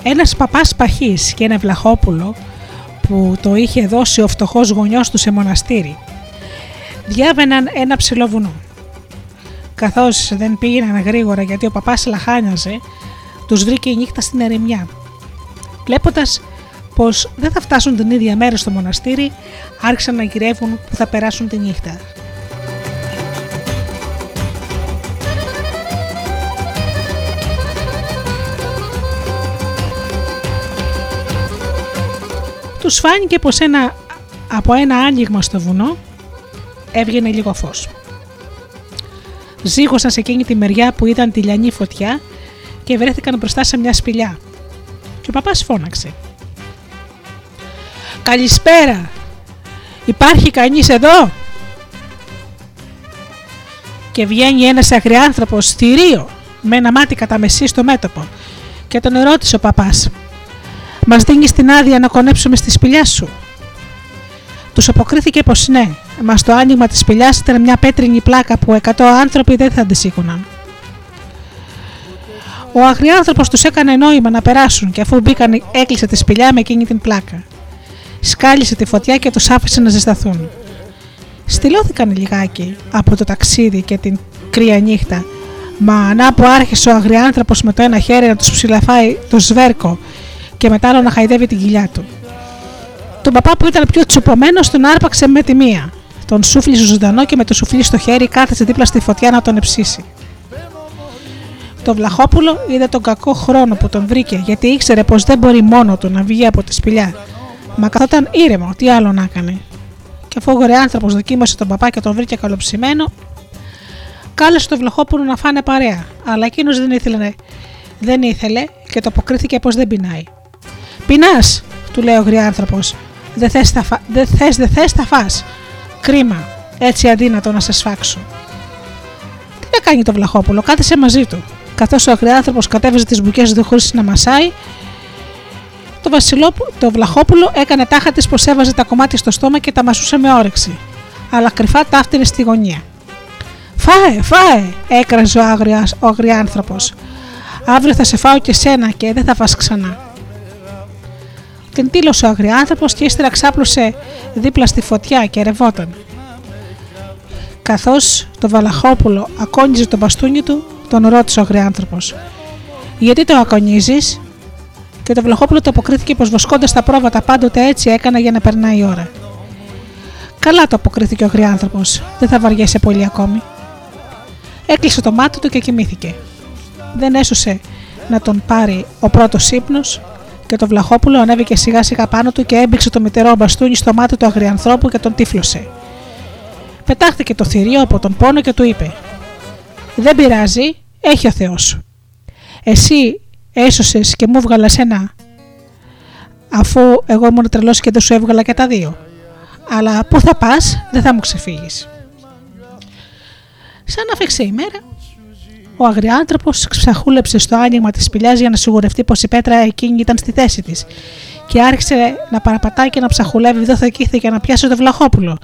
Ένας παπάς παχής και ένα βλαχόπουλο που το είχε δώσει ο φτωχός γονιός του σε μοναστήρι. Διάβαιναν ένα ψηλό βουνό. Καθώς δεν πήγαιναν γρήγορα γιατί ο παπάς λαχάνιαζε, τους βρήκε η νύχτα στην ερημιά. Βλέποντας πως δεν θα φτάσουν την ίδια μέρα στο μοναστήρι, άρχισαν να γυρεύουν που θα περάσουν τη νύχτα. Τους φάνηκε πως ένα, από ένα άνοιγμα στο βουνό έβγαινε λίγο φως. Ζήγωσαν σε εκείνη τη μεριά που ήταν τη λιανή φωτιά και βρέθηκαν μπροστά σε μια σπηλιά. Και ο παπάς φώναξε. «Καλησπέρα! Υπάρχει κανείς εδώ» και βγαίνει ένας αγριάνθρωπος θηρίο με ένα μάτι κατά μεσή στο μέτωπο και τον ερώτησε ο παπάς «Μας δίνεις την άδεια να κονέψουμε στη σπηλιά σου» Τους αποκρίθηκε πως ναι, μας το άνοιγμα της σπηλιάς ήταν μια πέτρινη πλάκα που εκατό άνθρωποι δεν θα αντισήκωναν. Ο αγριάνθρωπο τους έκανε νόημα να περάσουν και αφού μπήκαν, έκλεισε τη σπηλιά με εκείνη την πλάκα. Σκάλισε τη φωτιά και τους άφησε να ζεσταθούν. Στυλώθηκαν λιγάκι από το ταξίδι και την κρύα νύχτα, μα ανά που άρχισε ο αγριάνθρωπο με το ένα χέρι να τους ψηλαφάει το σβέρκο και μετά άλλο να χαϊδεύει την κοιλιά του. Τον παπά που ήταν πιο τσουπωμένος τον άρπαξε με τη μία. Τον σούφλιζε ζωντανό και με το σουφλί στο χέρι κάθεσε δίπλα στη φωτιά να τον εψήσει. Το Βλαχόπουλο είδε τον κακό χρόνο που τον βρήκε γιατί ήξερε πως δεν μπορεί μόνο του να βγει από τη σπηλιά. Μα καθόταν ήρεμο, τι άλλο να έκανε. Και αφού ο άνθρωπος δοκίμασε τον παπά και τον βρήκε καλοψημένο, κάλεσε τον Βλαχόπουλο να φάνε παρέα. Αλλά εκείνος δεν ήθελε, δεν ήθελε και το αποκρίθηκε πως δεν πεινάει. Πεινά, του λέει ο γριάνθρωπος, δεν θες, θα φα... δεν θες, δεν θες, θα φας. Κρίμα, έτσι αδύνατο να σε σφάξω. Τι να κάνει το Βλαχόπουλο, κάθεσε μαζί του. Καθώς ο αγριάνθρωπος κατέβαζε τις μπουκές του χωρίς να μασάει, το, βασιλόπου, το Βλαχόπουλο έκανε τάχα της πως έβαζε τα κομμάτια στο στόμα και τα μασούσε με όρεξη, αλλά κρυφά τα άφτηνε στη γωνία. Φάε, φάε, έκραζε ο, αγριά, ο αγριάνθρωπος. Αύριο θα σε φάω και σένα και δεν θα φας ξανά. Την τήλωσε ο αγριάνθρωπος και ύστερα ξάπλωσε δίπλα στη φωτιά και ρευόταν. Καθώς το Βαλαχόπουλο ακόνιζε το μπαστούνι του, τον ρώτησε ο αγριάνθρωπος. Γιατί το ακονίζεις, και το Βλαχόπουλο το αποκρίθηκε πως βοσκώντας τα πρόβατα πάντοτε έτσι έκανα για να περνάει η ώρα. Καλά το αποκρίθηκε ο αγριάνθρωπος, δεν θα βαριέσαι πολύ ακόμη. Έκλεισε το μάτι του και κοιμήθηκε. Δεν έσωσε να τον πάρει ο πρώτος ύπνος και το Βλαχόπουλο ανέβηκε σιγά σιγά πάνω του και έμπηξε το μητερό μπαστούνι στο μάτι του αγριανθρώπου και τον τύφλωσε. Πετάχθηκε το θηρίο από τον πόνο και του είπε: Δεν πειράζει, έχει ο Θεός. Εσύ έσωσες και μου έβγαλε ένα, αφού εγώ ήμουν τρελός και δεν σου έβγαλα και τα δύο. Αλλά πού θα πας, δεν θα μου ξεφύγεις. Σαν να η μέρα, ο αγριάνθρωπος ξαχούλεψε στο άνοιγμα της σπηλιάς για να σιγουρευτεί πως η πέτρα εκείνη ήταν στη θέση της και άρχισε να παραπατάει και να ψαχουλεύει εδώ θα για να πιάσει το βλαχόπουλο.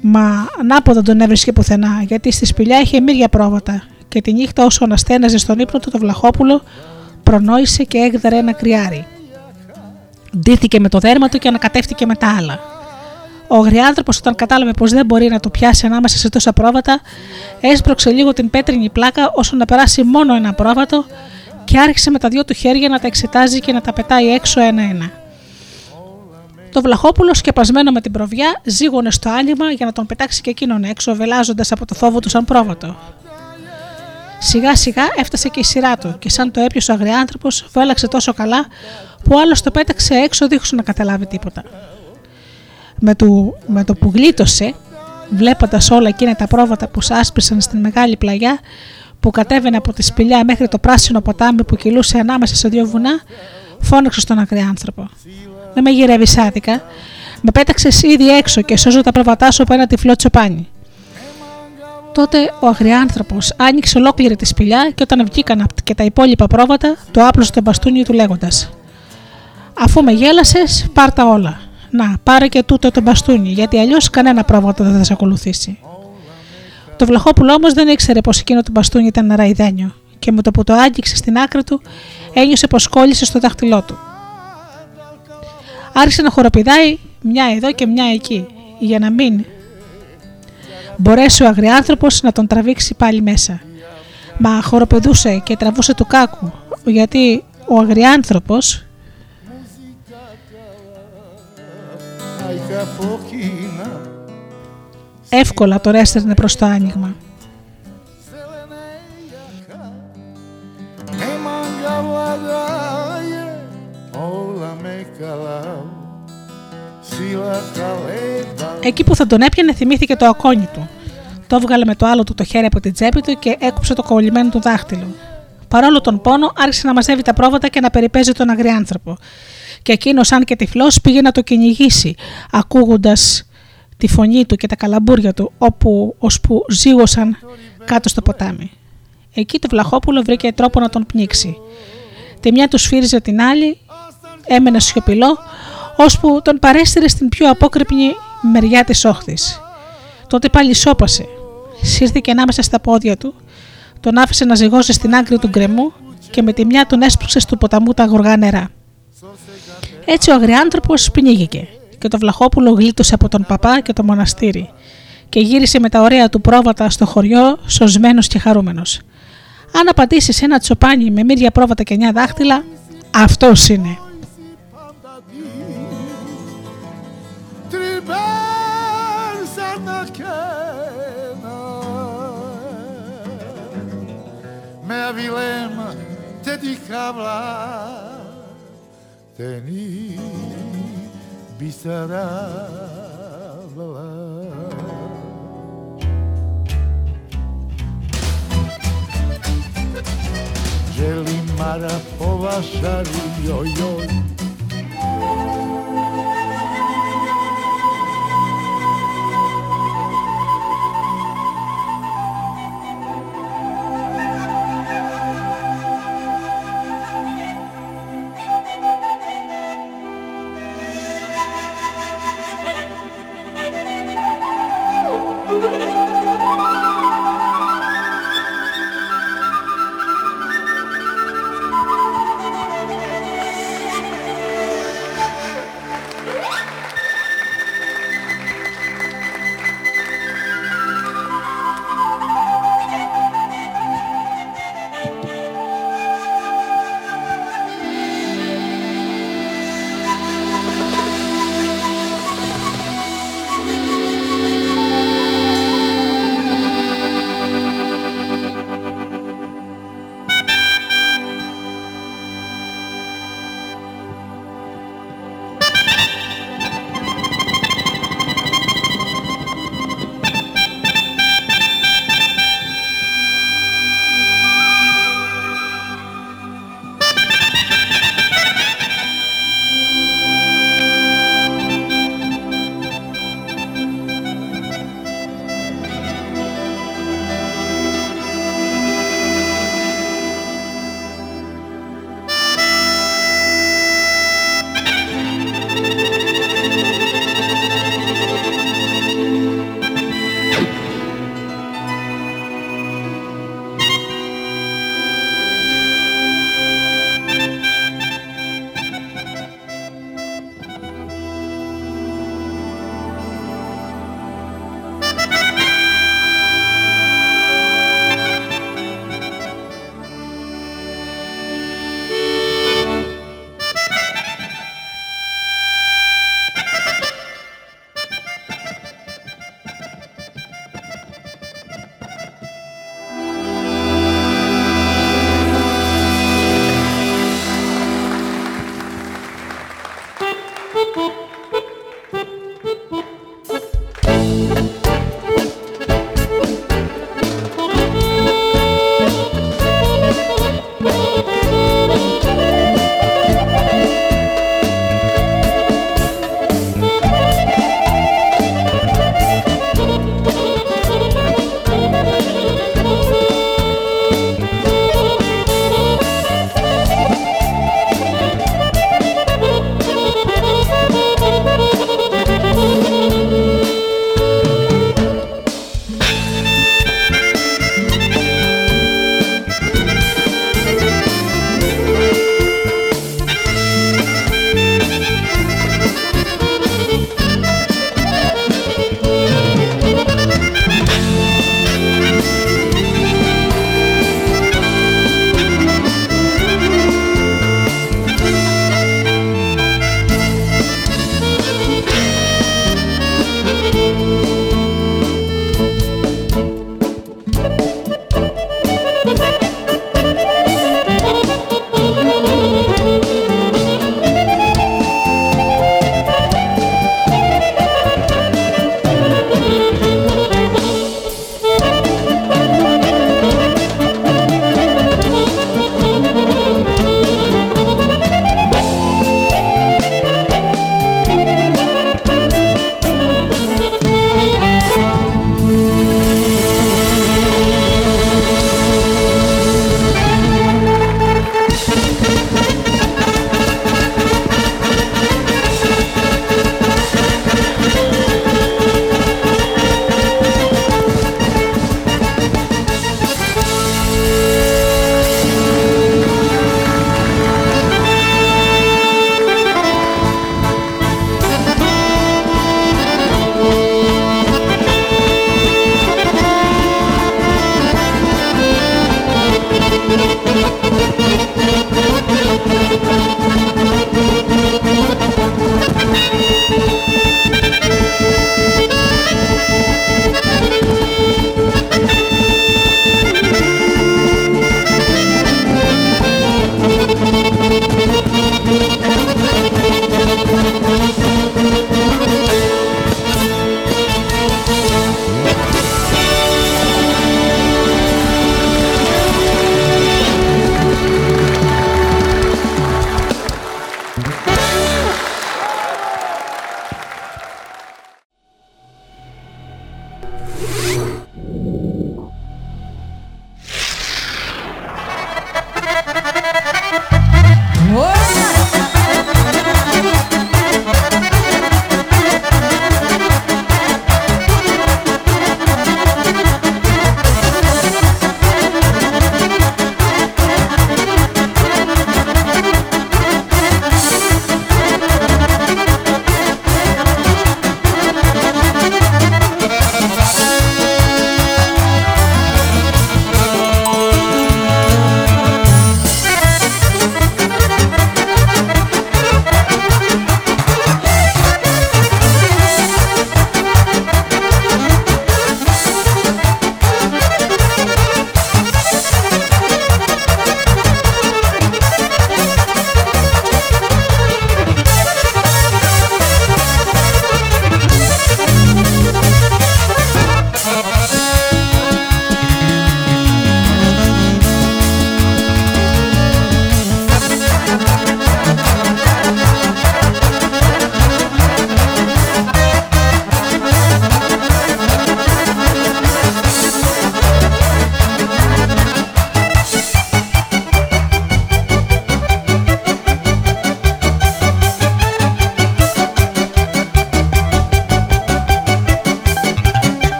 Μα ανάποδα τον έβρισκε πουθενά, γιατί στη σπηλιά είχε μύρια πρόβατα και τη νύχτα όσο αναστέναζε στον ύπνο του το βλαχόπουλο προνόησε και έγδαρε ένα κρυάρι. Ντύθηκε με το δέρμα του και ανακατεύτηκε με τα άλλα. Ο αγριάνθρωπο, όταν κατάλαβε πως δεν μπορεί να το πιάσει ανάμεσα σε τόσα πρόβατα, έσπρωξε λίγο την πέτρινη πλάκα όσο να περάσει μόνο ένα πρόβατο και άρχισε με τα δυο του χέρια να τα εξετάζει και να τα πετάει έξω ένα-ένα. Το βλαχόπουλο, σκεπασμένο με την προβιά, ζήγωνε στο άνοιγμα για να τον πετάξει και εκείνον έξω, βελάζοντας από το φόβο του σαν πρόβατο. Σιγά σιγά έφτασε και η σειρά του και σαν το έπιασε ο αγριάνθρωπος, φέλαξε τόσο καλά που άλλος το πέταξε έξω δίχως να καταλάβει τίποτα με το, με το που γλίτωσε, βλέποντας όλα εκείνα τα πρόβατα που σάσπισαν στην μεγάλη πλαγιά που κατέβαινε από τη σπηλιά μέχρι το πράσινο ποτάμι που κυλούσε ανάμεσα σε δύο βουνά, φώναξε στον αγριάνθρωπο. Δεν με γυρεύεις άδικα. Με πέταξες ήδη έξω και σώζω τα πρόβατά σου από ένα τυφλό τσοπάνι. Τότε ο αγριάνθρωπο άνοιξε ολόκληρη τη σπηλιά και όταν βγήκαν και τα υπόλοιπα πρόβατα, το άπλωσε το μπαστούνι του λέγοντας: Αφού με γέλασες, πάρτα όλα. Να, πάρε και τούτο το μπαστούνι, γιατί αλλιώς κανένα πρόβατο δεν θα σε ακολουθήσει. Το Βλαχόπουλο όμως δεν ήξερε πως εκείνο το μπαστούνι ήταν ραϊδένιο και με το που το άγγιξε στην άκρη του ένιωσε πως κόλλησε στο δάχτυλό του. Άρχισε να χοροπηδάει μια εδώ και μια εκεί για να μην μπορέσει ο αγριάνθρωπος να τον τραβήξει πάλι μέσα. Μα χοροπηδούσε και τραβούσε του κάκου γιατί ο αγριάνθρωπος εύκολα το έστελνε προς το άνοιγμα. Εκεί που θα τον έπιανε θυμήθηκε το ακόνι του. Το έβγαλε με το άλλο του το χέρι από την τσέπη του και έκοψε το κολλημένο του δάχτυλο. Παρόλο τον πόνο, άρχισε να μαζεύει τα πρόβατα και να περιπέζει τον αγριάνθρωπο. Και εκείνος, αν και τυφλός, πήγε να το κυνηγήσει, ακούγοντας τη φωνή του και τα καλαμπούρια του, όπου ώσπου ζήγωσαν κάτω στο ποτάμι. Εκεί το Βλαχόπουλο βρήκε τρόπο να τον πνίξει. Τη μια τους σφύριζε την άλλη, έμενε σιωπηλό, ώσπου τον παρέστηρε στην πιο απόκρυπνη μεριά της όχθης. Τότε πάλι σώπασε, σύρθηκε ανάμεσα στα πόδια του, τον άφησε να ζυγώσει στην άκρη του γκρεμού και με τη μια τον έσπρωξε στο ποταμού τα γοργά νερά. Έτσι ο αγριάνθρωπος πνίγηκε και το Βλαχόπουλο γλίτωσε από τον παπά και το μοναστήρι και γύρισε με τα ωραία του πρόβατα στο χωριό σωσμένος και χαρούμενος. Αν απαντήσεις ένα τσοπάνι με μύρια πρόβατα και νιά δάχτυλα, αυτός είναι. με βιλέμα τε τη χαβλά seni bir sararlar Želim marapová šaru, joj, joj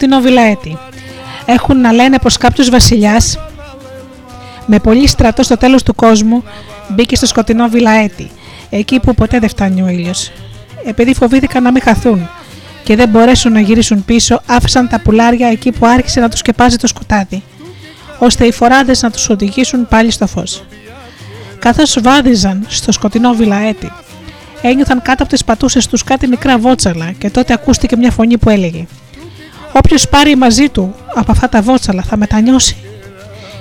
Το σκοτεινό βιλαέτη έχουν να λένε πως κάποιος βασιλιάς με πολύ στρατό στο τέλος του κόσμου μπήκε στο σκοτεινό βιλαέτη, εκεί που ποτέ δεν φτάνει ο ήλιος. Επειδή φοβήθηκαν να μην χαθούν και δεν μπορέσουν να γυρίσουν πίσω, άφησαν τα πουλάρια εκεί που άρχισε να τους σκεπάζει το σκοτάδι, ώστε οι φοράδες να τους οδηγήσουν πάλι στο φως. Καθώς βάδιζαν στο σκοτεινό βιλαέτη, ένιωθαν κάτω από τις πατούσες τους κάτι μικρά βότσαλα και τότε ακούστηκε μια φωνή που έλεγε Όποιος πάρει μαζί του από αυτά τα βότσαλα θα μετανιώσει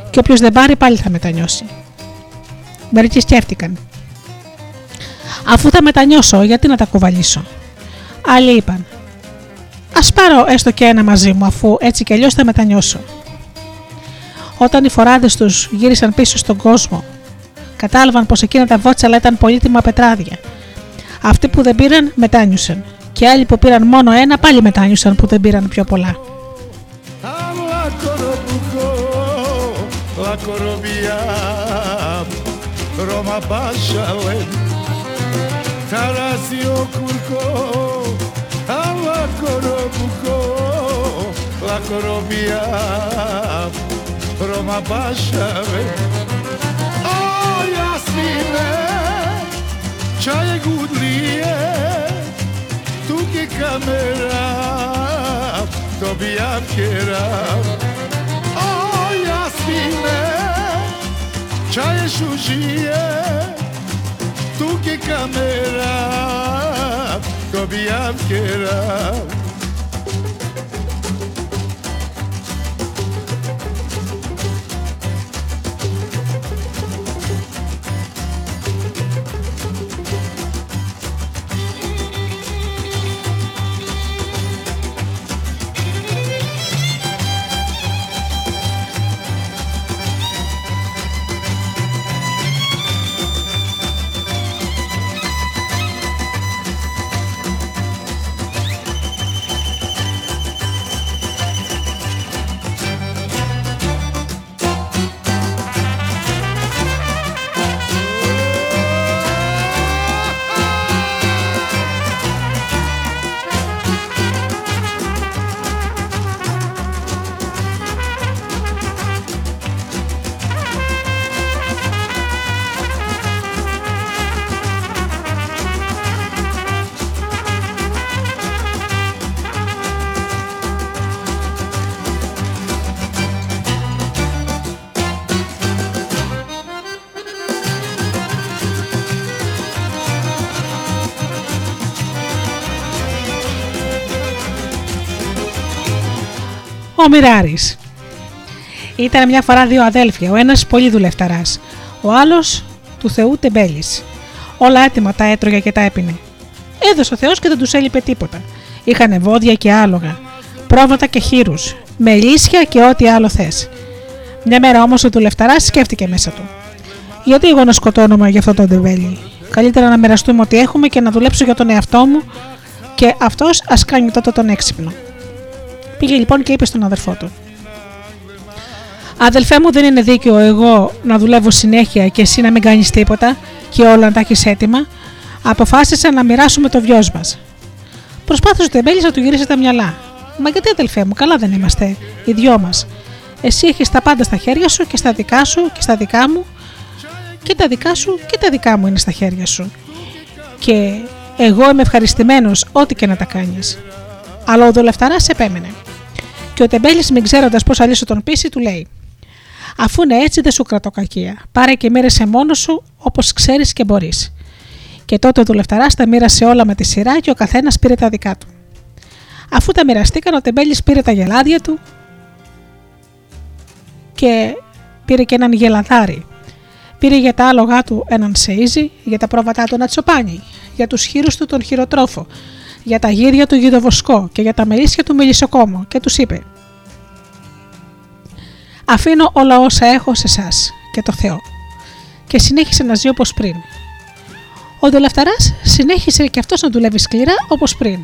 και όποιος δεν πάρει πάλι θα μετανιώσει. Μερικοί σκέφτηκαν. Αφού θα μετανιώσω, γιατί να τα κουβαλήσω; Άλλοι είπαν. Α πάρω έστω και ένα μαζί μου, αφού έτσι κι αλλιώς θα μετανιώσω. Όταν οι φοράδες τους γύρισαν πίσω στον κόσμο, κατάλαβαν πως εκείνα τα βότσαλα ήταν πολύτιμα πετράδια. Αυτοί που δεν πήραν μετάνιωσαν και άλλοι που πήραν μόνο ένα πάλι μετάνιωσαν που δεν πήραν πιο πολλά. Roma Pashalem Tarasio Kurko Alla Korobuko και καμέρα το πιάμκερα Ω Ιασμίνε Τσάι σουζίε του και καμέρα το πιάμκερα Ο Μιράρης. Ήταν μια φορά δύο αδέλφια, ο ένας πολύ δουλευταράς, ο άλλος του Θεού τεμπέλης. Όλα έτοιμα τα έτρωγε και τα έπινε. Έδωσε ο Θεός και δεν τους έλειπε τίποτα. Είχαν βόδια και άλογα, πρόβατα και χείρους, μελίσια και ό,τι άλλο θες. Μια μέρα όμως ο δουλευταράς σκέφτηκε μέσα του. Γιατί εγώ να σκοτώνομαι για αυτό το τεμπέλη; Καλύτερα να μοιραστούμε ό,τι έχουμε και να δουλέψω για τον εαυτό μου και αυτός ας κάνει τότε τον έξυπνο. Πήγε λοιπόν και είπε στον αδερφό του: Αδελφέ μου, δεν είναι δίκαιο εγώ να δουλεύω συνέχεια και εσύ να μην κάνεις τίποτα και όλα να τα έχεις έτοιμα. Αποφάσισα να μοιράσουμε το βιός μας. Προσπάθησε ο Τεμπέλη να του γυρίσει τα μυαλά. Μα γιατί αδελφέ μου, καλά δεν είμαστε, οι δυο μας. Εσύ έχεις τα πάντα στα χέρια σου και στα δικά σου και στα δικά μου. Και τα δικά σου και τα δικά μου είναι στα χέρια σου. Και εγώ είμαι ευχαριστημένος ό,τι και να τα κάνεις. Αλλά ο δουλευταρά επέμενε. Και ο Τεμπέλης, μην ξέροντας πώς αλύσω τον πίση, του λέει: Αφού είναι έτσι, δεν σου κρατώ κακία. Πάρε και μοίρασε μόνος σου όπως ξέρεις και μπορείς. Και τότε ο δουλευταράς τα μοίρασε όλα με τη σειρά και ο καθένας πήρε τα δικά του. Αφού τα μοιραστήκαν, ο Τεμπέλης πήρε τα γελάδια του και πήρε και έναν γελαδάρι. Πήρε για τα άλογά του έναν σέιζι, για τα πρόβατά του ένα τσοπάνι, για τους χείρους του τον χειροτρόφο, για τα γύρια του γιδοβοσκό και για τα μερίσια του μελισσοκόμο και τους είπε «Αφήνω όλα όσα έχω σε εσά και το Θεό» και συνέχισε να ζει όπως πριν. Ο δουλευταράς συνέχισε και αυτός να δουλεύει σκληρά όπως πριν,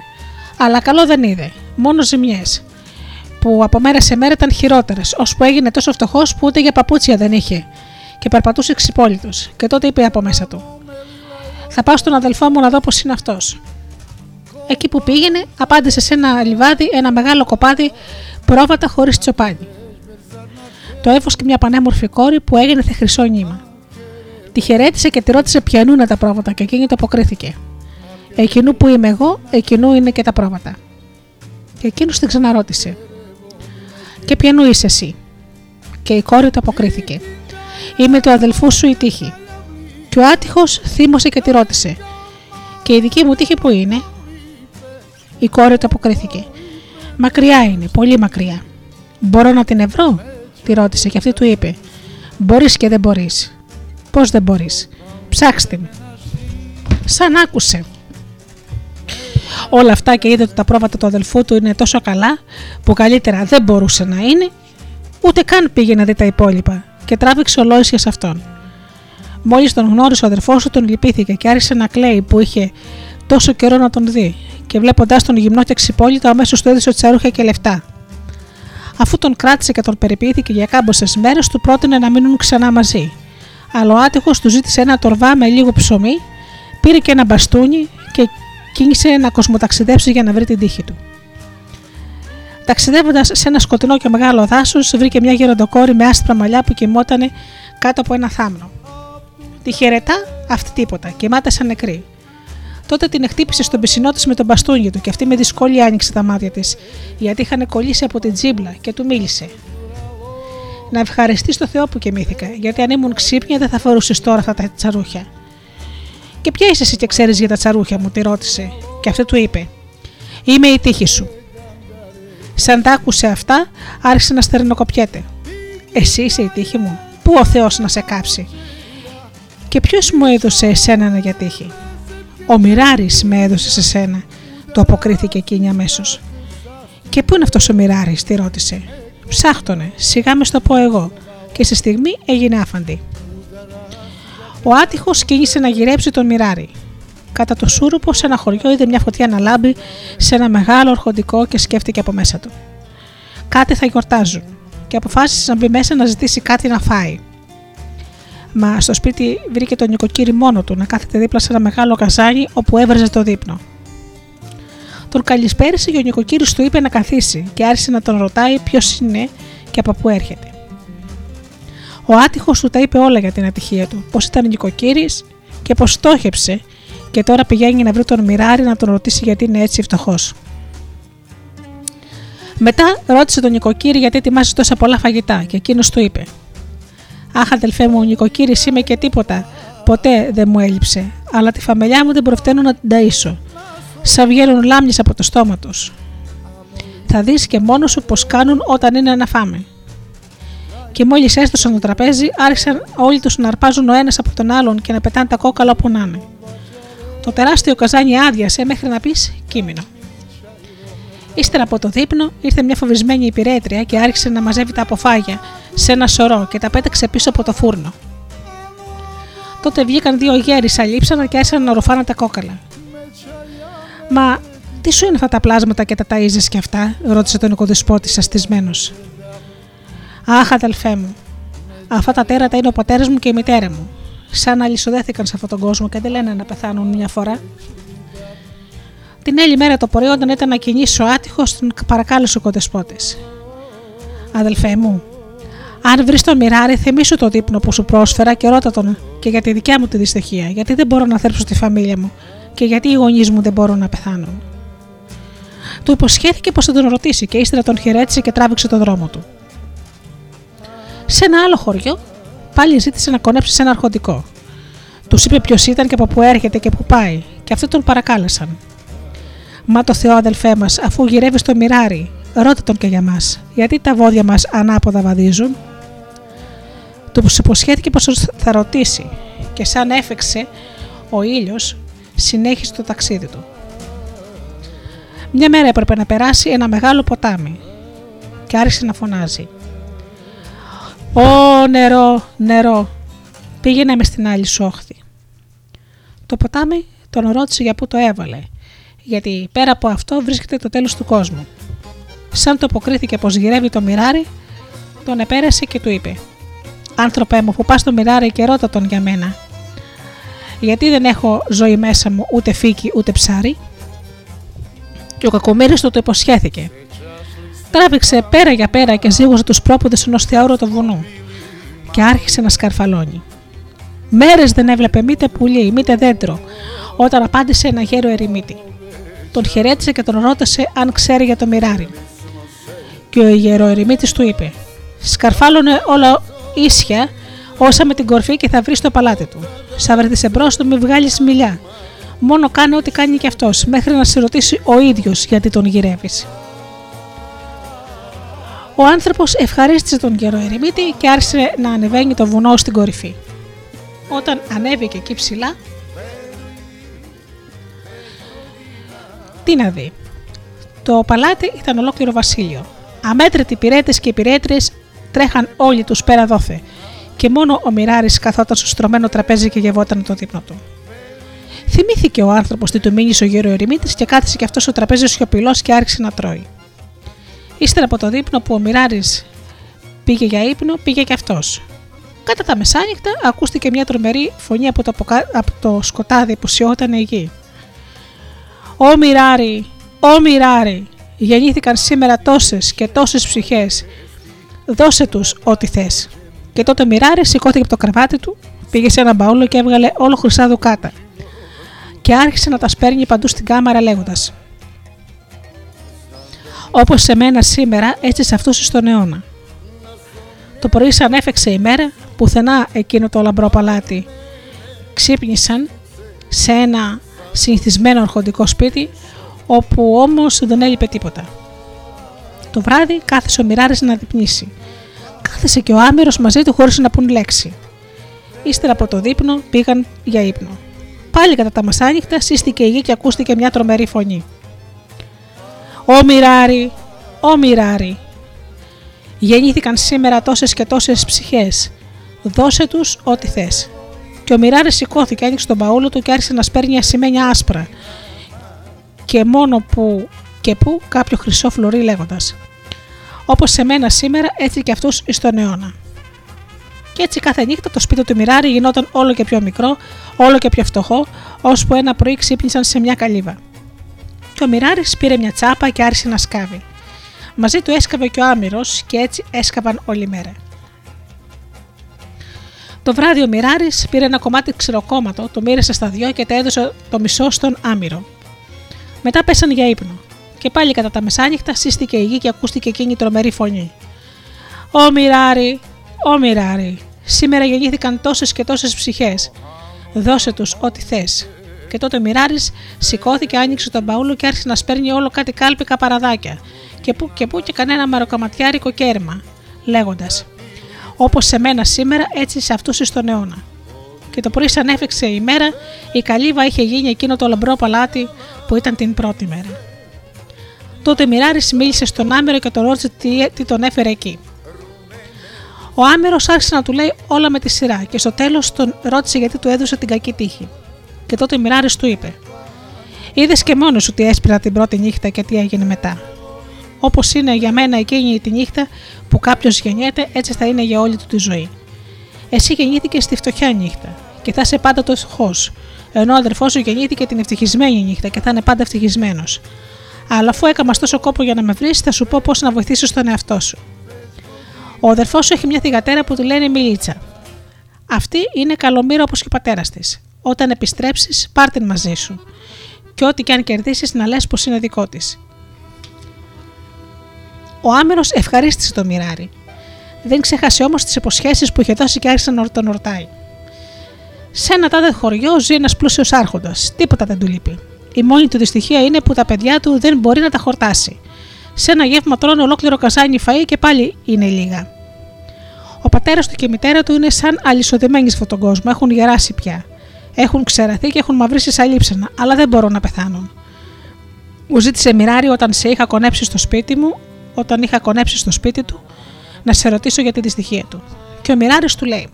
αλλά καλό δεν είδε, μόνο ζημιές. που από μέρα σε μέρα ήταν χειρότερες, ώσπου έγινε τόσο φτωχός που ούτε για παπούτσια δεν είχε και περπατούσε ξυπόλυτος. Και τότε είπε από μέσα του: Θα πάω στον αδελφό μου να δω πώς είναι αυτός. Εκεί που πήγαινε, απάντησε σε ένα λιβάδι ένα μεγάλο κοπάδι πρόβατα χωρίς τσοπάνι. Το έφωσκε μια πανέμορφη κόρη που έγινε χρυσό νήμα. Τη χαιρέτησε και τη ρώτησε ποιανού είναι τα πρόβατα και εκείνη το αποκρίθηκε. Εκείνου που είμαι εγώ, εκείνου είναι και τα πρόβατα. Και εκείνος την ξαναρώτησε. Και ποιανού είσαι εσύ; Και η κόρη του αποκρίθηκε. Είμαι του αδελφού σου η τύχη. Και ο άτυχος θύμωσε και τη ρώτησε. Και η δική μου τύχη που είναι; Η κόρη του αποκρίθηκε. Μακριά είναι, πολύ μακριά. Μπορώ να την ευρώ, τη ρώτησε και αυτή του είπε. Μπορείς και δεν μπορείς. Πώς δεν μπορείς; Ψάξτε με. Σαν άκουσε. Όλα αυτά και είδε ότι τα πρόβατα του αδελφού του είναι τόσο καλά που καλύτερα δεν μπορούσε να είναι, ούτε καν πήγε να δει τα υπόλοιπα και τράβηξε ολόησια σε αυτόν. Μόλις τον γνώρισε ο αδερφό του, τον λυπήθηκε και άρχισε να κλαίει που είχε τόσο καιρό να τον δει, και βλέποντα τον γυμνό και ξυπόλυτο, αμέσως του έδωσε τσαρούχια και λεφτά. Αφού τον κράτησε και τον περιποιήθηκε για κάμποσες μέρες, του πρότεινε να μείνουν ξανά μαζί. Αλλά ο άτυχος του ζήτησε ένα τορβά με λίγο ψωμί, πήρε και ένα μπαστούνι και κίνησε να κοσμοταξιδέψει για να βρει την τύχη του. Ταξιδεύοντας σε ένα σκοτεινό και μεγάλο δάσος, βρήκε μια γεροντοκόρη με άσπρα μαλλιά που κοιμότανε κάτω από ένα θάμνο. Τη χαιρετά, αυτή τίποτα, κοιμάται σαν νεκρή. Τότε την χτύπησε στον πισινό της με τον μπαστούνι του και αυτή με δυσκολία άνοιξε τα μάτια της, γιατί είχαν κολλήσει από την τζίμπλα και του μίλησε. Να ευχαριστεί το Θεό που κοιμήθηκα, γιατί αν ήμουν ξύπνια δεν θα φορούσες τώρα αυτά τα τσαρούχια. Και ποια είσαι εσύ και ξέρεις για τα τσαρούχια μου, τη ρώτησε, και αυτή του είπε: Είμαι η τύχη σου. Σαν τα άκουσε αυτά, άρχισε να στερνοκοπιέται. Εσύ είσαι η τύχη μου. Πού ο Θεός να σε κάψει. Και ποιος μου έδωσε εσένα για τύχη. Ο Μιράρης με έδωσε σε σένα, το αποκρίθηκε εκείνη αμέσως. Και πού είναι αυτός ο Μιράρης, τη ρώτησε. Ψάχτονε, σιγά μες στο πω εγώ, και σε στιγμή έγινε άφαντη. Ο άτυχος κίνησε να γυρέψει τον Μιράρη. Κατά το σούρουπο, σε ένα χωριό, είδε μια φωτιά να λάμπει σε ένα μεγάλο ορχοντικό και σκέφτηκε από μέσα του. Κάτι θα γιορτάζουν, και αποφάσισε να μπει μέσα να ζητήσει κάτι να φάει. Μα στο σπίτι βρήκε τον νοικοκύρη μόνο του να κάθεται δίπλα σε ένα μεγάλο καζάνι όπου έβραζε το δείπνο. Τον καλησπέρισε και ο νοικοκύρης του είπε να καθίσει και άρχισε να τον ρωτάει ποιος είναι και από πού έρχεται. Ο άτυχος του τα είπε όλα για την ατυχία του, πω ήταν νοικοκύρης και πω στόχεψε και τώρα πηγαίνει να βρει τον Μιράρη να τον ρωτήσει γιατί είναι έτσι φτωχός. Μετά ρώτησε τον νοικοκύρη γιατί ετοιμάζει τόσα πολλά φαγητά και εκείνος του είπε: Αχ, αδελφέ μου, νοικοκύρη είμαι και τίποτα. Ποτέ δεν μου έλειψε, αλλά τη φαμελιά μου δεν προφταίνω να την ταΐσω. Σα βγαίνουν λάμιε από το στόμα τους. Θα δεις και μόνος σου πώ κάνουν όταν είναι να φάμε και μόλις έστωσαν το τραπέζι, άρχισαν όλοι τους να αρπάζουν ο ένας από τον άλλον και να πετάνε τα κόκαλα όπου να είναι. Το τεράστιο καζάνι άδειασε μέχρι να πεις κείμενο. Ύστερα από το δείπνο ήρθε μια φοβισμένη υπηρέτρια και άρχισε να μαζεύει τα αποφάγια σε ένα σωρό και τα πέταξε πίσω από το φούρνο. Τότε βγήκαν δύο γέροι αλείψανα και άρχισαν να ρουφάνε τα κόκαλα. Μα τι σου είναι αυτά τα πλάσματα και τα ταΐζες και αυτά, ρώτησε τον οικοδεσπότη αστισμένο. Αχ, αδελφέ μου, αυτά τα τέρατα είναι ο πατέρας μου και η μητέρα μου. Σαν να λησοδέθηκαν σε αυτόν τον κόσμο και δεν λένε να πεθάνουν μια φορά. Την άλλη μέρα το πρωί, όταν ήταν να κινήσει ο άτυχο, τον παρακάλεσε ο κοντεσπότη. Αδελφέ μου, αν βρεις το μοιράρι, θυμίσου το δείπνο που σου πρόσφερα και ρώτα τον και για τη δικιά μου τη δυστυχία, γιατί δεν μπορώ να θέρψω τη φαμίλια μου και γιατί οι γονείς μου δεν μπορούν να πεθάνουν. Του υποσχέθηκε πως θα τον ρωτήσει και ύστερα τον χαιρέτησε και τράβηξε το δρόμο του. Σε ένα άλλο χωριό, πάλι ζήτησε να κονέψεις σε ένα αρχοντικό. Τους είπε ποιος ήταν και από πού έρχεται και πού πάει, και αυτοί τον παρακάλεσαν. Μα το Θεό, αδελφέ μας, αφού γυρεύει στο μοιράρι, ρώτα τον και για μας, γιατί τα βόδια μας ανάποδα βαδίζουν; Του υποσχέθηκε πως θα ρωτήσει, και σαν έφεξε ο ήλιος, συνέχισε το ταξίδι του. Μια μέρα έπρεπε να περάσει ένα μεγάλο ποτάμι και άρχισε να φωνάζει. Ω νερό, νερό, πήγαινε μες στην άλλη σόχθη. Το ποτάμι τον ρώτησε για πού το έβαλε, γιατί πέρα από αυτό βρίσκεται το τέλος του κόσμου. σαν το αποκρίθηκε πως γυρεύει το μοιράρι, τον επέρασε και του είπε: Άνθρωπε μου, που πας στο μοιράρι και ρώτα τον για μένα. Γιατί δεν έχω ζωή μέσα μου ούτε φύκη ούτε ψάρι. Και ο κακομοίρης του το υποσχέθηκε. Τράβηξε πέρα για πέρα και ζήγωσε τους πρόποδε ενός θεαούρωτου βουνού και άρχισε να σκαρφαλώνει. Μέρες δεν έβλεπε μήτε πουλί, μήτε δέντρο, όταν απάντησε ένα γέρο ερημίτη. Τον χαιρέτησε και τον ρώτησε αν ξέρει για το μοιράρι. Και ο γεροερημίτης του είπε «Σκαρφάλωνε όλα ίσια όσα με την κορφή και θα βρεις στο παλάτι του. Σα βρεθείς εμπρός του μη βγάλεις μιλιά. Μόνο κάνε ό,τι κάνει και αυτός, μέχρι να σε ρωτήσει ο ίδιος γιατί τον γυρεύεις. Ο άνθρωπος ευχαρίστησε τον καιρό ερημίτη και άρχισε να ανεβαίνει το βουνό στην κορυφή. Όταν ανέβηκε εκεί ψηλά, τι να δει. Το παλάτι ήταν ολόκληρο βασίλειο. Αμέτρητοι πυρέτες και πυρέτρε τρέχαν όλοι τους πέρα δόθε, και μόνο ο Μιράρης καθόταν στο στρωμένο τραπέζι και γευόταν το δείπνο του. Θυμήθηκε ο άνθρωπος τι του μείνει ο γέρο ερημίτης και κάθισε και αυτός στο τραπέζι σιωπηλός και άρχισε να τρώει. Ύστερα από το δείπνο που ο Μιράρης πήγε για ύπνο, πήγε και αυτός. Κατά τα μεσάνυχτα ακούστηκε μια τρομερή φωνή από το, από το σκοτάδι που σιώταν η γη. Ω Μιράρη, ω Μιράρη, γεννήθηκαν σήμερα τόσες και τόσες ψυχές, δώσε τους ό,τι θες. Και τότε ο Μιράρη σηκώθηκε από το κρεβάτι του, πήγε σε ένα μπαούλο και έβγαλε όλο χρυσά δουκάτα. Και άρχισε να τα σπέρνει παντού στην κάμαρα λέγοντας: Όπως σε μένα σήμερα, έτσι σε αυτούς στον αιώνα. Το πρωί, σαν έφεξε η μέρα, πουθενά εκείνο το λαμπρό παλάτι ξύπνησαν σε ένα συνηθισμένο αρχοντικό σπίτι, όπου όμως δεν έλειπε τίποτα. Το βράδυ κάθισε ο Μιράρης να διπνήσει. Κάθισε και ο Άμερος μαζί του χωρίς να πούν λέξη. Ύστερα από το δείπνο πήγαν για ύπνο. Πάλι κατά τα μασάνυχτα σύστηκε η γη και ακούστηκε μια τρομερή φωνή. «Ω Μιράρη, ω Μιράρη, γεννήθηκαν σήμερα τόσες και τόσες ψυχές, δώσε τους ό,τι θες». Και ο Μιράρη σηκώθηκε, άνοιξε τον παούλο του και άρχισε να σπέρνει ασημένια άσπρα. Και μόνο που και που κάποιο χρυσό φλουρί λέγοντας. Όπως σε μένα σήμερα, έτσι και αυτού στον αιώνα. Και έτσι κάθε νύχτα το σπίτι του Μιράρη γινόταν όλο και πιο μικρό, όλο και πιο φτωχό, ώσπου ένα πρωί ξύπνησαν σε μια καλύβα. Και ο Μιράρης πήρε μια τσάπα και άρχισε να σκάβει. Μαζί του έσκαβε και ο Άμυρος και έτσι έσκαβαν όλη μέρα. Το βράδυ ο Μιράρη πήρε ένα κομμάτι ξηροκόμματο, το μοίρασε στα δυο και τα έδωσε το μισό στον Άμυρο. Μετά πέσαν για ύπνο. Και πάλι κατά τα μεσάνυχτα σύστηκε η γη και ακούστηκε εκείνη η τρομερή φωνή. Ω Μιράρη, ω Μιράρη, σήμερα γεννήθηκαν τόσες και τόσες ψυχές. Δώσε τους ό,τι θες. Και τότε ο Μιράρη σηκώθηκε, άνοιξε τον μπαούλο και άρχισε να σπέρνει όλο κάτι κάλπικα παραδάκια. Και που και που και κανένα μαροκαματιάρικο κέρμα, λέγοντας: Όπως σε μένα σήμερα, έτσι σε αυτούς στον αιώνα. Και το πρωί, σαν έφεξε η μέρα, η καλύβα είχε γίνει εκείνο το λαμπρό παλάτι που ήταν την πρώτη μέρα. Τότε Μιράρης μίλησε στον Άμερο και τον ρώτησε τι, τι τον έφερε εκεί. Ο Άμερος άρχισε να του λέει όλα με τη σειρά και στο τέλος τον ρώτησε γιατί του έδωσε την κακή τύχη. Και τότε Μιράρης του είπε: Είδες και μόνος σου τι έσπηρα την πρώτη νύχτα και τι έγινε μετά. Όπως είναι για μένα εκείνη τη νύχτα που κάποιος γεννιέται, έτσι θα είναι για όλη του τη ζωή. Εσύ γεννήθηκε στη φτωχιά νύχτα και θα είσαι πάντα το φτωχό, ενώ ο αδερφός σου γεννήθηκε την ευτυχισμένη νύχτα και θα είναι πάντα ευτυχισμένος. Αλλά αφού έκανα τόσο κόπο για να με βρεις, θα σου πω πώς να βοηθήσει τον εαυτό σου. Ο αδερφός σου έχει μια θηγατέρα που τη λένε Μιλίτσα. Αυτή είναι καλομήρα όπως και ο πατέρας της. Όταν επιστρέψεις, πάρ την μαζί σου. Και ό,τι και αν κερδίσεις, να λες πως είναι δικό της. Ο Άμερος ευχαρίστησε το μοιράρι. Δεν ξέχασε όμως τις υποσχέσεις που είχε δώσει και άρχισε να τον ρωτάει. Σε ένα τάδε χωριό ζει ένας πλούσιος άρχοντας. Τίποτα δεν του λείπει. Η μόνη του δυστυχία είναι που τα παιδιά του δεν μπορεί να τα χορτάσει. Σε ένα γεύμα τρώνε ολόκληρο καζάνι φαΐ και πάλι είναι λίγα. Ο πατέρας του και η μητέρα του είναι σαν αλυσοδεμένοι σε αυτόν τον κόσμο, έχουν γεράσει πια. Έχουν ξεραθεί και έχουν μαυρίσει σαν λείψανα, αλλά δεν μπορούν να πεθάνουν. Μου ζήτησε μοιράρι όταν σε είχα κονέψει στο σπίτι μου, όταν είχα κονέψει στο σπίτι του, να σε ρωτήσω για τη δυστυχία του. Και ο Μιράρης του λέει: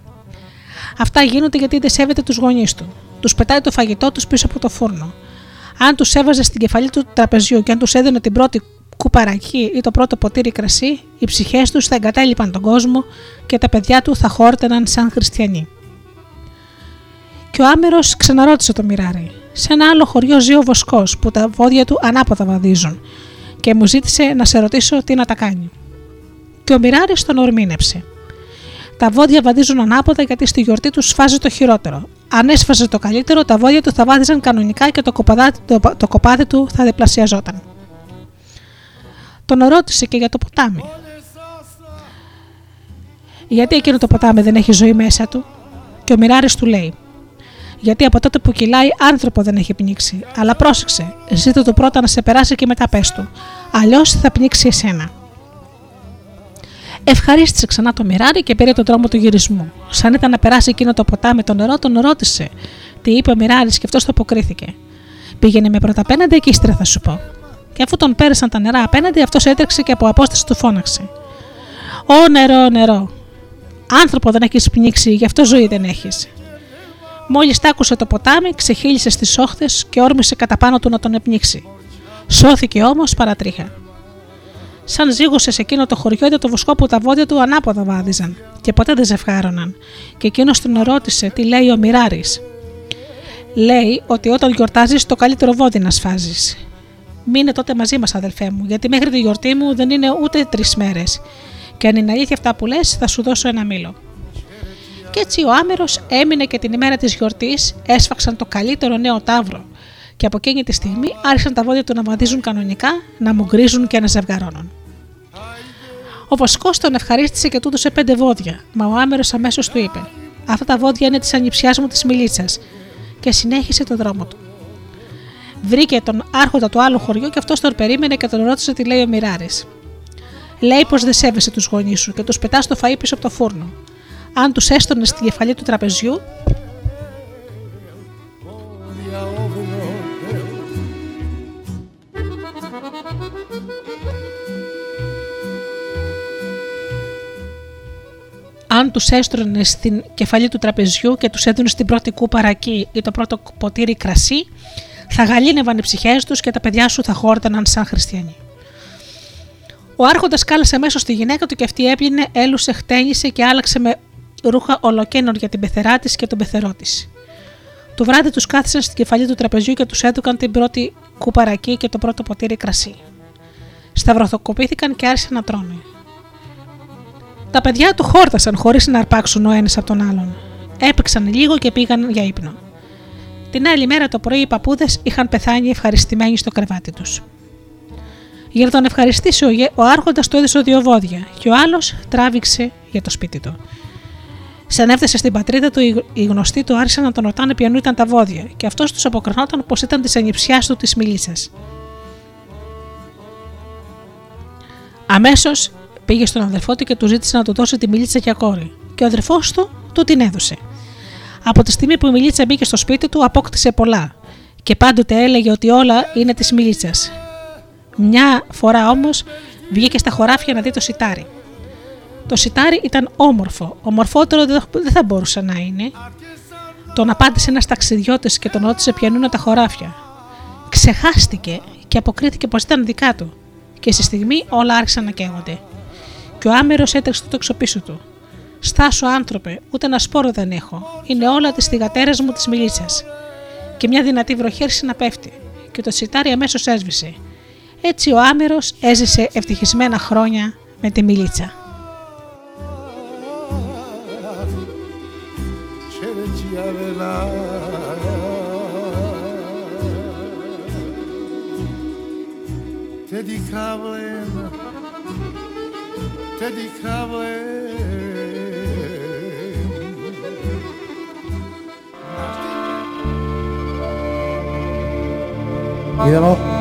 Αυτά γίνονται γιατί δεν σέβεται τους γονείς του. Τους πετάει το φαγητό τους πίσω από το φούρνο. Αν τους έβαζε στην κεφαλή του τραπεζιού και αν τους έδινε την πρώτη κουπαρακί ή το πρώτο ποτήρι κρασί, οι ψυχές τους θα εγκατέλειπαν τον κόσμο και τα παιδιά του θα χόρτεναν σαν χριστιανοί. Και ο Άμερος ξαναρώτησε το μοιράρι. Σε ένα άλλο χωριό ζει ο Βοσκός που τα βόδια του ανάποδα βαδίζουν και μου ζήτησε να σε ρωτήσω τι να τα κάνει. Και ο μοιράρι τον ορμήνεψε. Τα βόδια βαδίζουν ανάποδα γιατί στη γιορτή τους σφάζει το χειρότερο. Αν έσφαζε το καλύτερο, τα βόδια του θα βάδιζαν κανονικά και το κοπάδι, το, το κοπάδι του θα διπλασιαζόταν. Τον ρώτησε και για το ποτάμι. Γιατί εκείνο το ποτάμι δεν έχει ζωή μέσα του, και ο Μιράρη του λέει: Γιατί από τότε που κυλάει, άνθρωπο δεν έχει πνίξει. Αλλά πρόσεξε, ζήτω το πρώτα να σε περάσει και μετά πες του. Αλλιώς θα πνίξει εσένα. Ευχαρίστησε ξανά το μοιράρι και πήρε τον δρόμο του γυρισμού. Σαν ήταν να περάσει εκείνο το ποτάμι το νερό, τον ρώτησε. Τι είπε ο μοιράρι και αυτός το αποκρίθηκε. Πήγαινε με πρώτα απέναντι και ύστερα θα σου πω. Και αφού τον πέρασαν τα νερά απέναντι, αυτός έτρεξε και από απόσταση του φώναξε. Ω νερό, νερό. Άνθρωπο δεν έχεις πνίξει, γι' αυτό ζωή δεν έχεις. Μόλις τ' άκουσε το ποτάμι, ξεχύλισε στις όχθες και όρμησε κατά πάνω του να τον επνίξει. Σώθηκε όμως παρατρίχα. Σαν ζήγωσε σε εκείνο το χωριό είδε το βοσκό που τα βόδια του ανάποδα βάδιζαν και ποτέ δεν ζευγάρωναν. Και εκείνος τον ρώτησε τι λέει ο Μιράρη. Λέει ότι όταν γιορτάζεις το καλύτερο βόδι να σφάζεις. Μείνε τότε μαζί μας, αδελφέ μου, γιατί μέχρι τη γιορτή μου δεν είναι ούτε τρεις μέρες. Και αν είναι αλήθεια αυτά που λες, θα σου δώσω ένα μήλο. Και έτσι ο Άμερο έμεινε και την ημέρα της γιορτής έσφαξαν το καλύτερο νέο τάβρο. Και από εκείνη τη στιγμή άρχισαν τα βόδια του να βαδίζουν κανονικά, να μου γκρίζουν και να ζευγαρώνουν. Ο Βοσκός τον ευχαρίστησε και του έδωσε πέντε βόδια, μα ο Άμερο αμέσως του είπε: Αυτά τα βόδια είναι της ανιψιάς μου της μιλίτσας, και συνέχισε τον δρόμο του. Βρήκε τον άρχοντα του άλλου χωριού και αυτός τον περίμενε και τον ρώτησε τι λέει ο Μιράρης. Λέει πως δεν σέβεσαι τους γονείς σου και τους πετάς το φαΐ πίσω από το φούρνο. Αν τους έστωνε στη κεφαλή του τραπεζιού, αν τους έστρωνε στην κεφαλή του τραπεζιού και τους έδινε την πρώτη κούπα ρακί ή το πρώτο ποτήρι κρασί, θα γαλήνευαν οι ψυχές τους και τα παιδιά σου θα χόρταναν σαν χριστιανοί. Ο Άρχοντας κάλεσε αμέσως τη γυναίκα του και αυτή έπλυνε, έλουσε, χτένισε και άλλαξε με ρούχα ολοκένων για την πεθερά της και τον πεθερό της. Το βράδυ τους κάθισαν στην κεφαλή του τραπεζιού και τους έδωκαν την πρώτη κουπαρακή και το πρώτο ποτήρι κρασί. Σταυροθοκοπήθηκαν και άρχισαν να τρώνε. Τα παιδιά του χόρτασαν χωρίς να αρπάξουν ο ένας από τον άλλον. Έπαιξαν λίγο και πήγαν για ύπνο. Την άλλη μέρα το πρωί οι παππούδες είχαν πεθάνει ευχαριστημένοι στο κρεβάτι τους. Για να τον ευχαριστήσει, ο Άρχοντας του έδωσε δύο βόδια και ο άλλος τράβηξε για το σπίτι του. Σαν έφτασε στην πατρίδα του, οι γνωστοί του άρχισαν να τον ρωτάνε ποιανού ήταν τα βόδια και αυτός τους αποκρινόταν πως ήταν της ανιψιάς του της μιλίτσα. Αμέσως πήγε στον αδερφό του και του ζήτησε να του δώσει τη μιλίτσα για κόρη, και ο αδερφό του του την έδωσε. Από τη στιγμή που η Μιλίτσα μπήκε στο σπίτι του, απόκτησε πολλά και πάντοτε έλεγε ότι όλα είναι της Μιλίτσας. Μια φορά όμως βγήκε στα χωράφια να δει το σιτάρι. Το σιτάρι ήταν όμορφο, ομορφότερο δεν θα μπορούσε να είναι. Τον απάντησε ένας ταξιδιώτης και τον ρώτησε ποιανούν τα χωράφια. Ξεχάστηκε και αποκρίθηκε πως ήταν δικά του, και στη στιγμή όλα άρχισαν να καίγονται. Και ο άμερος έτρεξε το εξωπίσω του. Στάσου άνθρωπε, ούτε ένα σπόρο δεν έχω. Είναι όλα τη θηγατέρα μου της μιλίτσα. Και μια δυνατή βροχή άρχισε να πέφτει, και το σιτάρι αμέσως έσβησε. Έτσι ο άμερος έζησε ευτυχισμένα χρόνια με τη μιλίτσα. cablena Te di cablena Te di cablena Idemo.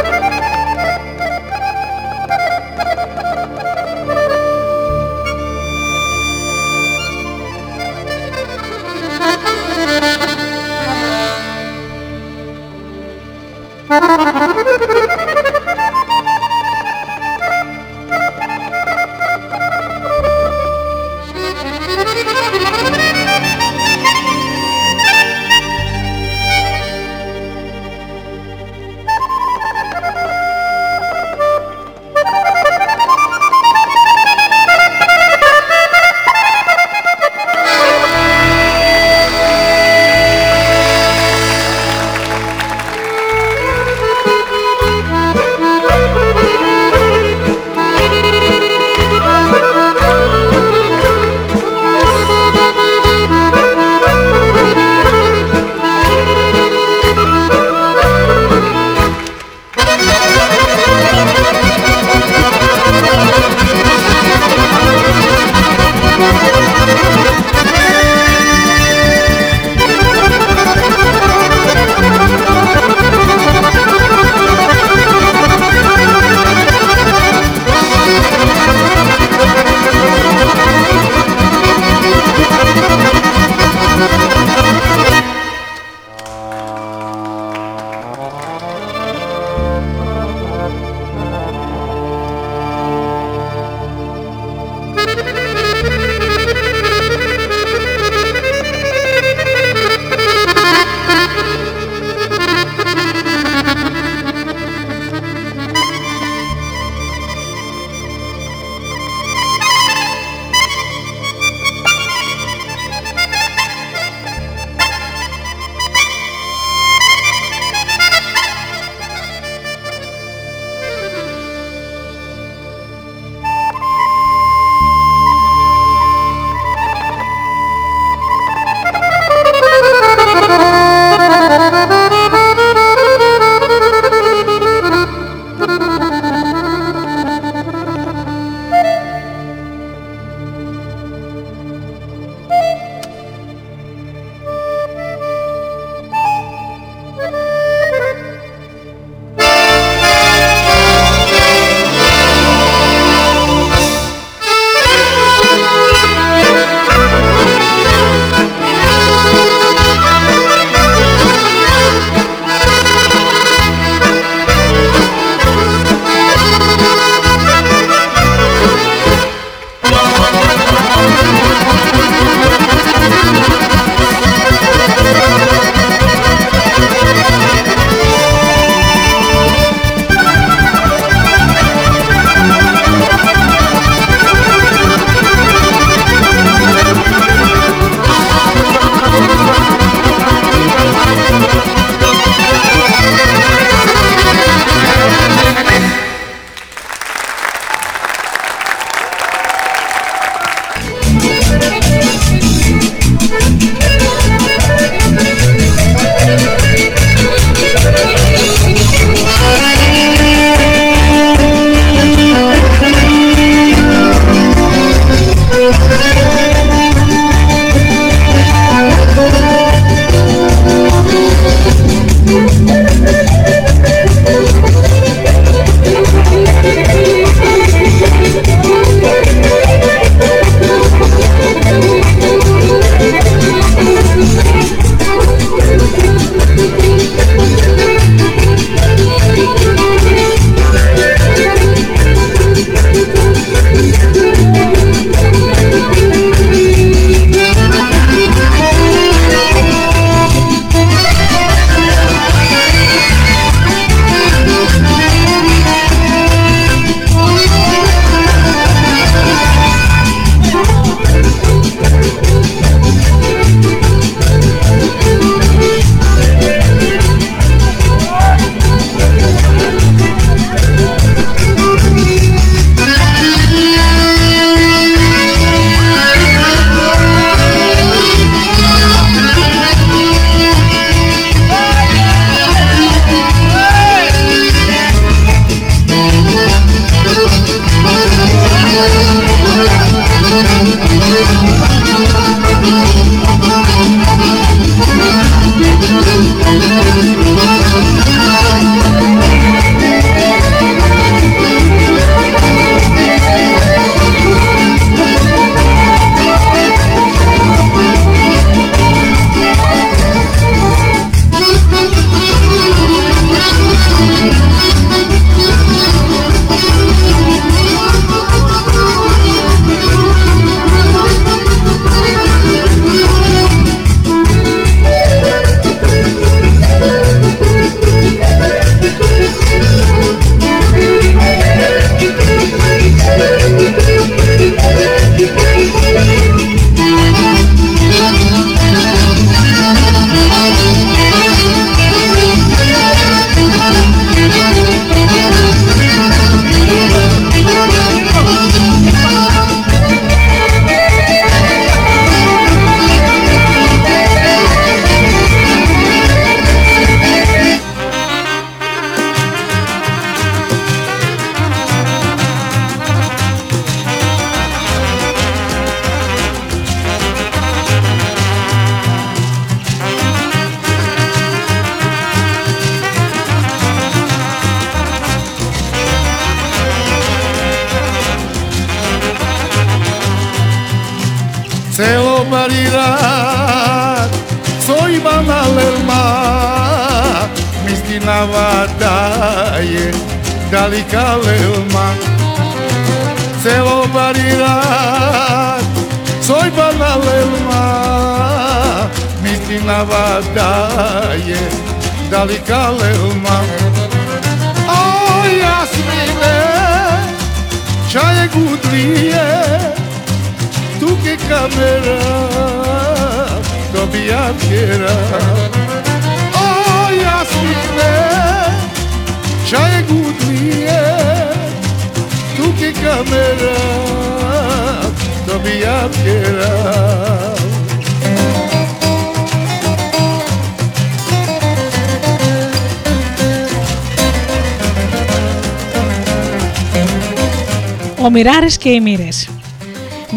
Ο Μιράρης και οι Μοίρες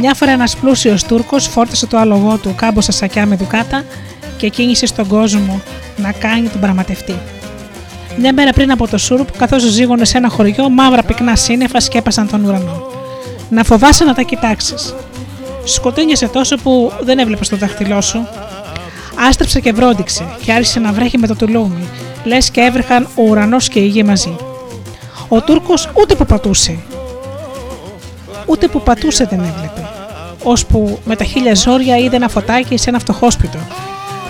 Μια φορά ένας πλούσιος Τούρκος φόρτωσε το άλογο του κάμποσα σακιά με δουκάτα και κίνησε στον κόσμο να κάνει τον πραγματευτή. Μια μέρα πριν από το Σούρπ, καθώς ζήγωνε σε ένα χωριό, μαύρα πυκνά σύννεφα σκέπασαν τον ουρανό. Να φοβάσαι να τα κοιτάξεις. Σκοτίνιασε τόσο που δεν έβλεπες το δάχτυλό σου. Άστρεψε και βρόντιξε και άρχισε να βρέχει με το τουλούμι, λες και έβρεχαν ο ουρανός και η γη μαζί. Ο Τούρκος ούτε που πατούσε. Ούτε που πατούσε δεν έβλεπε. Ώσπου με τα χίλια ζόρια είδε ένα φωτάκι σε ένα φτωχόσπιτο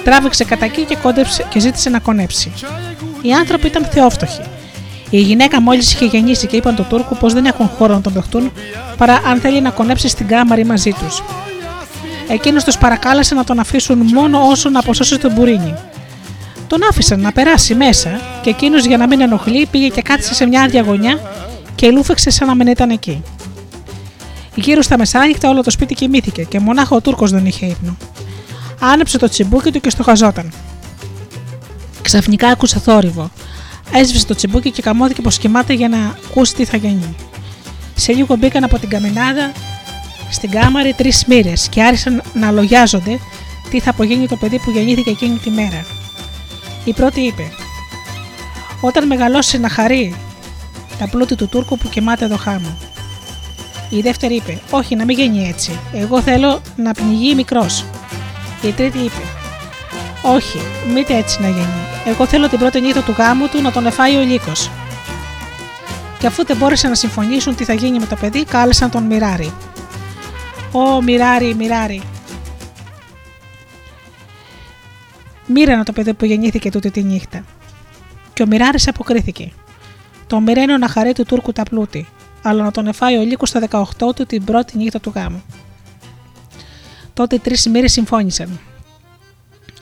τράβηξε κατά εκεί και κόντεψε και ζήτησε να κονέψει. Οι άνθρωποι ήταν θεόφτωχοι. Η γυναίκα μόλις είχε γεννήσει και είπαν τον Τούρκο πως δεν έχουν χώρο να τον δεχτούν παρά αν θέλει να κονέψει στην κάμαρη μαζί τους. Εκείνος τους παρακάλεσε να τον αφήσουν μόνο όσο να αποσώσει τον μπουρίνι. Τον άφησαν να περάσει μέσα και εκείνος για να μην ενοχλεί πήγε και κάθισε σε μια άδεια γωνιά και λούφεξε σαν να μην ήταν εκεί. Γύρω στα μεσάνυχτα όλο το σπίτι κοιμήθηκε και μονάχα ο Τούρκος δεν είχε ύπνο άνεψε το τσιμπούκι του και στοχαζόταν. Ξαφνικά άκουσε θόρυβο. Έσβησε το τσιμπούκι και καμώθηκε πως κοιμάται για να ακούσει τι θα γίνει. Σε λίγο μπήκαν από την καμινάδα στην κάμαρη τρεις μοίρε και άρχισαν να λογιάζονται τι θα απογίνει το παιδί που γεννήθηκε εκείνη τη μέρα. Η πρώτη είπε: Όταν μεγαλώσει να χαρεί τα πλούτη του Τούρκου που κοιμάται εδώ χάμω. Η δεύτερη είπε: Όχι, να μην γίνει έτσι. Εγώ θέλω να πνιγεί μικρός. Η τρίτη είπε: Όχι, μήτε έτσι να γίνει. Εγώ θέλω την πρώτη νύχτα του γάμου του να τον εφάει ο λύκος. Και αφού δεν μπόρεσαν να συμφωνήσουν τι θα γίνει με το παιδί, κάλεσαν τον Μιράρη. Ω Μιράρη, Μιράρη. Μοίρανα το παιδί που γεννήθηκε τούτη τη νύχτα. Και ο Μιράρης αποκρίθηκε. Το μοιραίνω να χαρεί του Τούρκου τα πλούτη, αλλά να τον εφάει ο λύκος στα 18 του την πρώτη νύχτα του γάμου. Τότε τρεις ημέρες συμφώνησαν.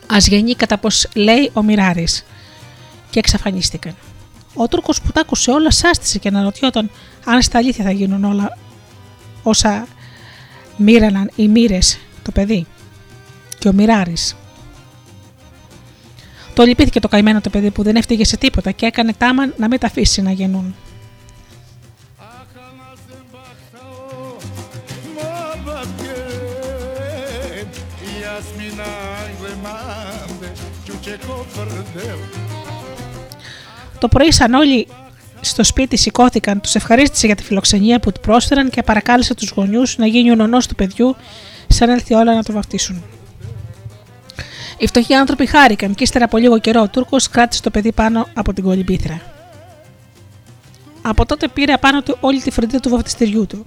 Α γεννεί κατά πως λέει ο Μιράρης. Και εξαφανίστηκαν. Ο Τούρκος που τα άκουσε όλα σάστησε και αναρωτιόταν αν στα αλήθεια θα γίνουν όλα όσα μοίραναν οι μοίρες το παιδί. Και ο Μιράρης. Το λυπήθηκε το καημένο το παιδί που δεν έφταιγε σε τίποτα και έκανε τάμαν να μην τα αφήσει να γεννούν. Το πρωί, σαν όλοι στο σπίτι σηκώθηκαν, τους ευχαρίστησε για τη φιλοξενία που του πρόσφεραν και παρακάλεσε τους γονιούς να γίνει ο νονός του παιδιού, σαν έλθει όλα να το βαφτίσουν. Οι φτωχοί άνθρωποι χάρηκαν και ύστερα από λίγο καιρό ο Τούρκος κράτησε το παιδί πάνω από την κολυμπήθρα. Από τότε πήρε απάνω του όλη τη φροντίδα του βαφτιστηριού του.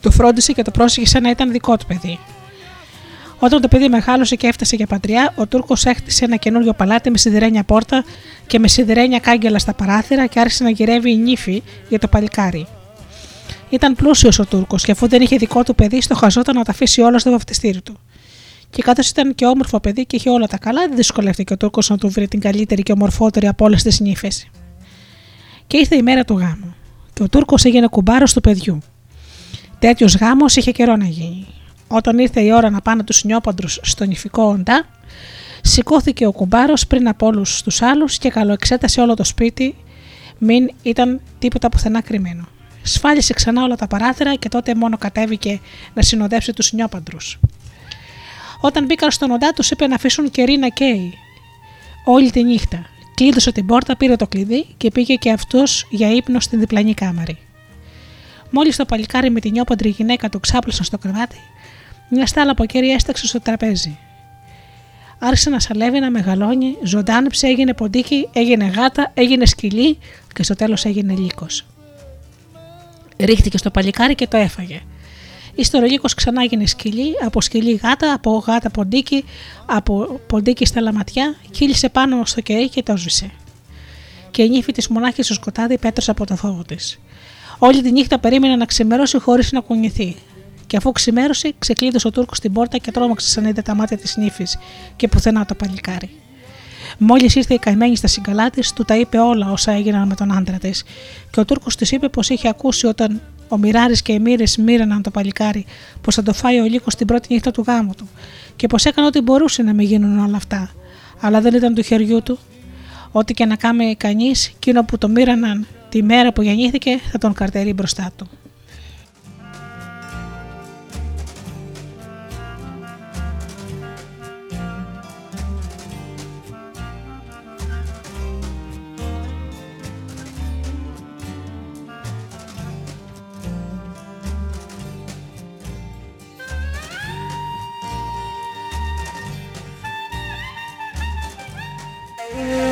Το φρόντισε και το πρόσεχε σαν να ήταν δικό του παιδί. Όταν το παιδί μεγάλωσε και έφτασε για πατριά, ο Τούρκος έχτισε ένα καινούριο παλάτι με σιδερένια πόρτα και με σιδερένια κάγκελα στα παράθυρα και άρχισε να γυρεύει η νύφη για το παλικάρι. Ήταν πλούσιος ο Τούρκος και αφού δεν είχε δικό του παιδί, στο χαζόταν να τα αφήσει όλα στο βαφτιστήρι του. Και καθώ ήταν και όμορφο παιδί και είχε όλα τα καλά, δεν δυσκολεύτηκε ο Τούρκος να του βρει την καλύτερη και ομορφότερη από όλες τις νύφες. Και ήρθε η μέρα του γάμου. Και ο Τούρκος έγινε κουμπάρος του παιδιού. Τέτοιος γάμος είχε καιρό να γίνει. Όταν ήρθε η ώρα να πάνε τους νιόπαντρους στο νηφικό οντά, σηκώθηκε ο κουμπάρος πριν από όλους τους άλλους και καλοεξέτασε όλο το σπίτι, μην ήταν τίποτα πουθενά κρυμμένο. Σφάλισε ξανά όλα τα παράθυρα και τότε μόνο κατέβηκε να συνοδεύσει τους νιόπαντρους. Όταν μπήκαν στον οντά, τους είπε να αφήσουν κερί να καίει. Όλη τη νύχτα. Κλείδωσε την πόρτα, πήρε το κλειδί και πήγε και αυτός για ύπνο στην διπλανή κάμαρη. Μόλις το παλικάρι με την νιόπαντρη γυναίκα του ξάπλωσαν στο κρεβάτι, μια στάλα από κέρι έσταξε στο τραπέζι. άρχισε να σαλεύει, να μεγαλώνει, ζωντάνεψε, έγινε ποντίκι, έγινε γάτα, έγινε σκυλί και στο τέλος έγινε λύκος. Ρίχτηκε στο παλικάρι και το έφαγε. Ύστερα ο λύκος ξανά έγινε σκυλί, από σκυλί γάτα, από γάτα ποντίκι, από ποντίκι στα λαματιά, κύλησε πάνω στο κερί και το σβήσε. Και η νύφη της μονάχης στο σκοτάδι πέτρωσε από το φόβο της. Όλη τη νύχτα περίμενε να ξημερώσει χωρίς να κουνηθεί. Και αφού ξημέρωσε, ξεκλείδωσε ο Τούρκος στην πόρτα και τρόμαξε σαν είδε τα μάτια της νύφη και πουθενά το παλικάρι. Μόλις ήρθε η καημένη στα συγκαλά της, του τα είπε όλα όσα έγιναν με τον άντρα της, και ο Τούρκος της είπε πως είχε ακούσει όταν ο Μιράρης και οι Μύρες μοίραναν το παλικάρι, πως θα το φάει ο Λύκος την πρώτη νύχτα του γάμου του, και πως έκανε ό,τι μπορούσε να μην γίνουν όλα αυτά, αλλά δεν ήταν του χεριού του. Ό,τι και να κάνει κανείς, εκείνο που το μοίραναν τη μέρα που γεννήθηκε θα τον καρτερεί μπροστά του. Bye.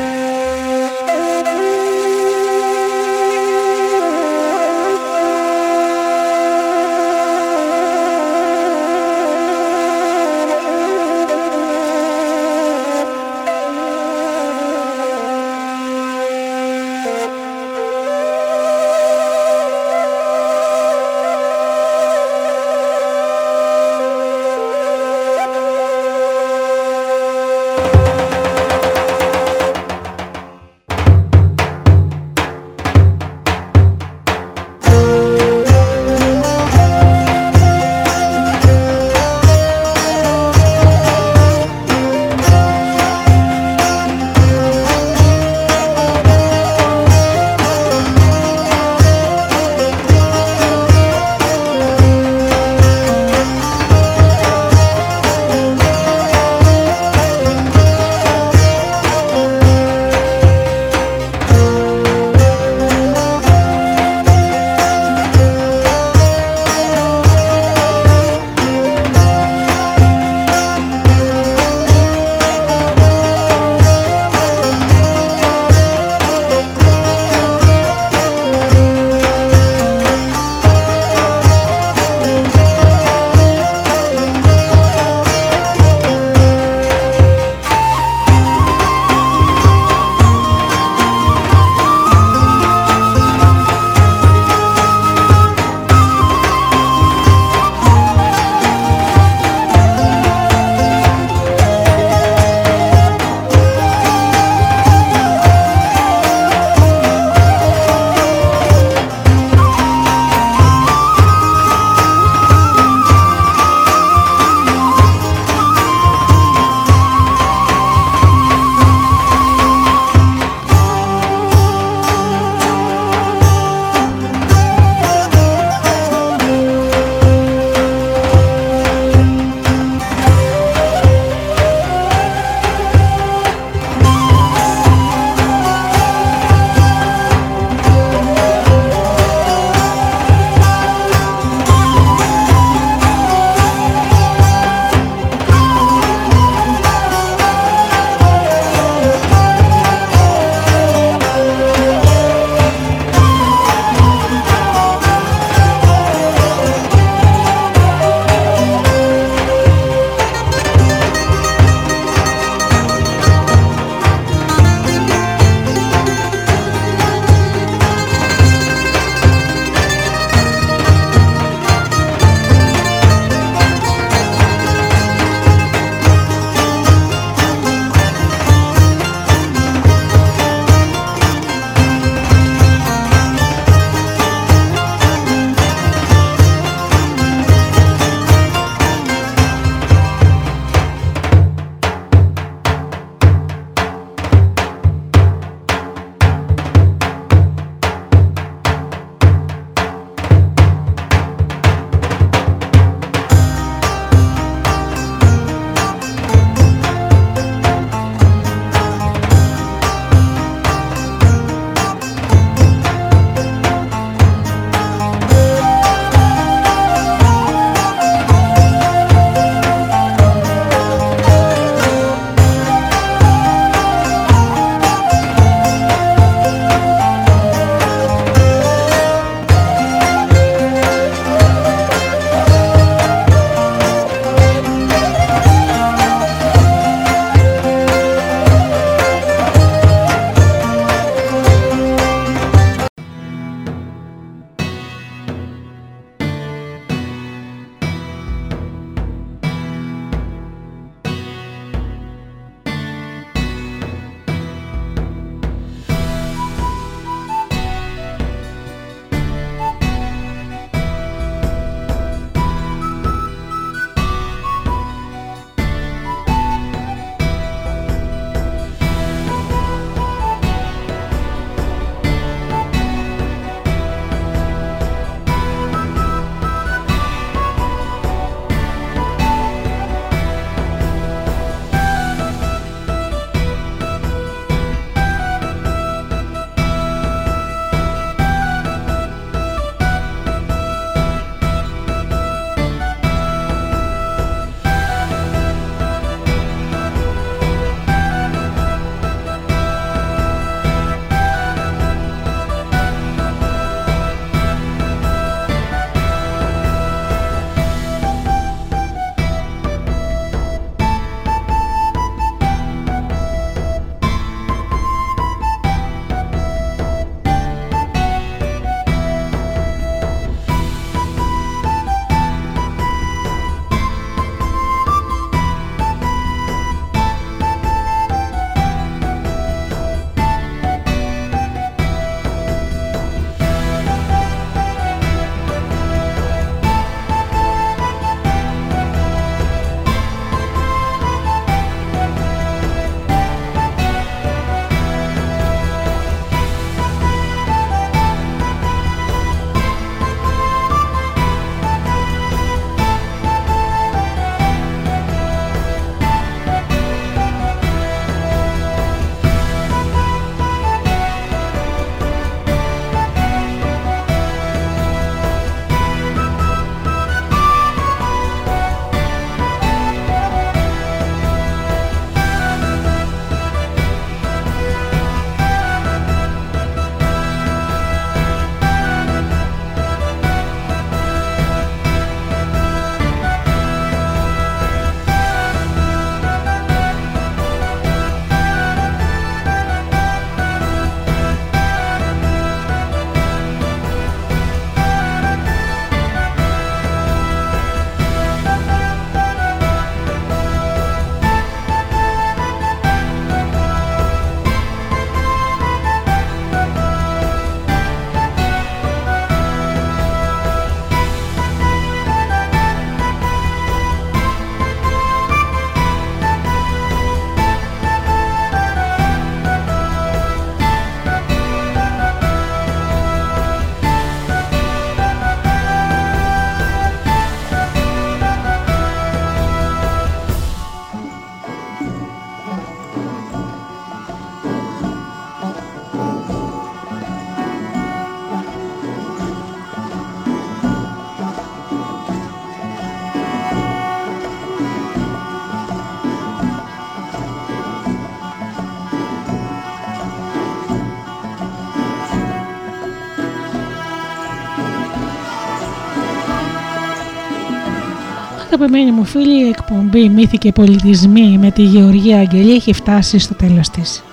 Αγαπημένοι μου φίλοι, η εκπομπή «Μύθοι και πολιτισμοί» με τη Γεωργία Αγγελή έχει φτάσει στο τέλος της.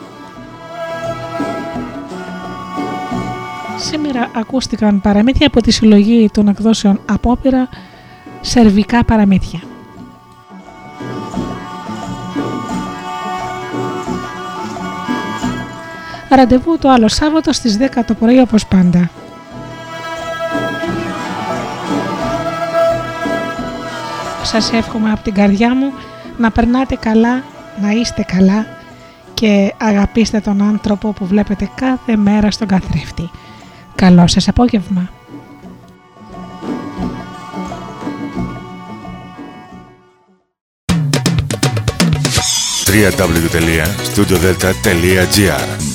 Σήμερα ακούστηκαν παραμύθια από τη συλλογή των εκδόσεων Απόπειρα Σερβικά Παραμύθια. Ραντεβού το άλλο Σάββατο στις 10 το πρωί όπως πάντα. Σας εύχομαι από την καρδιά μου να περνάτε καλά, να είστε καλά και αγαπήστε τον άνθρωπο που βλέπετε κάθε μέρα στον καθρέφτη. Καλό σας απόγευμα. www.studiodelta.gr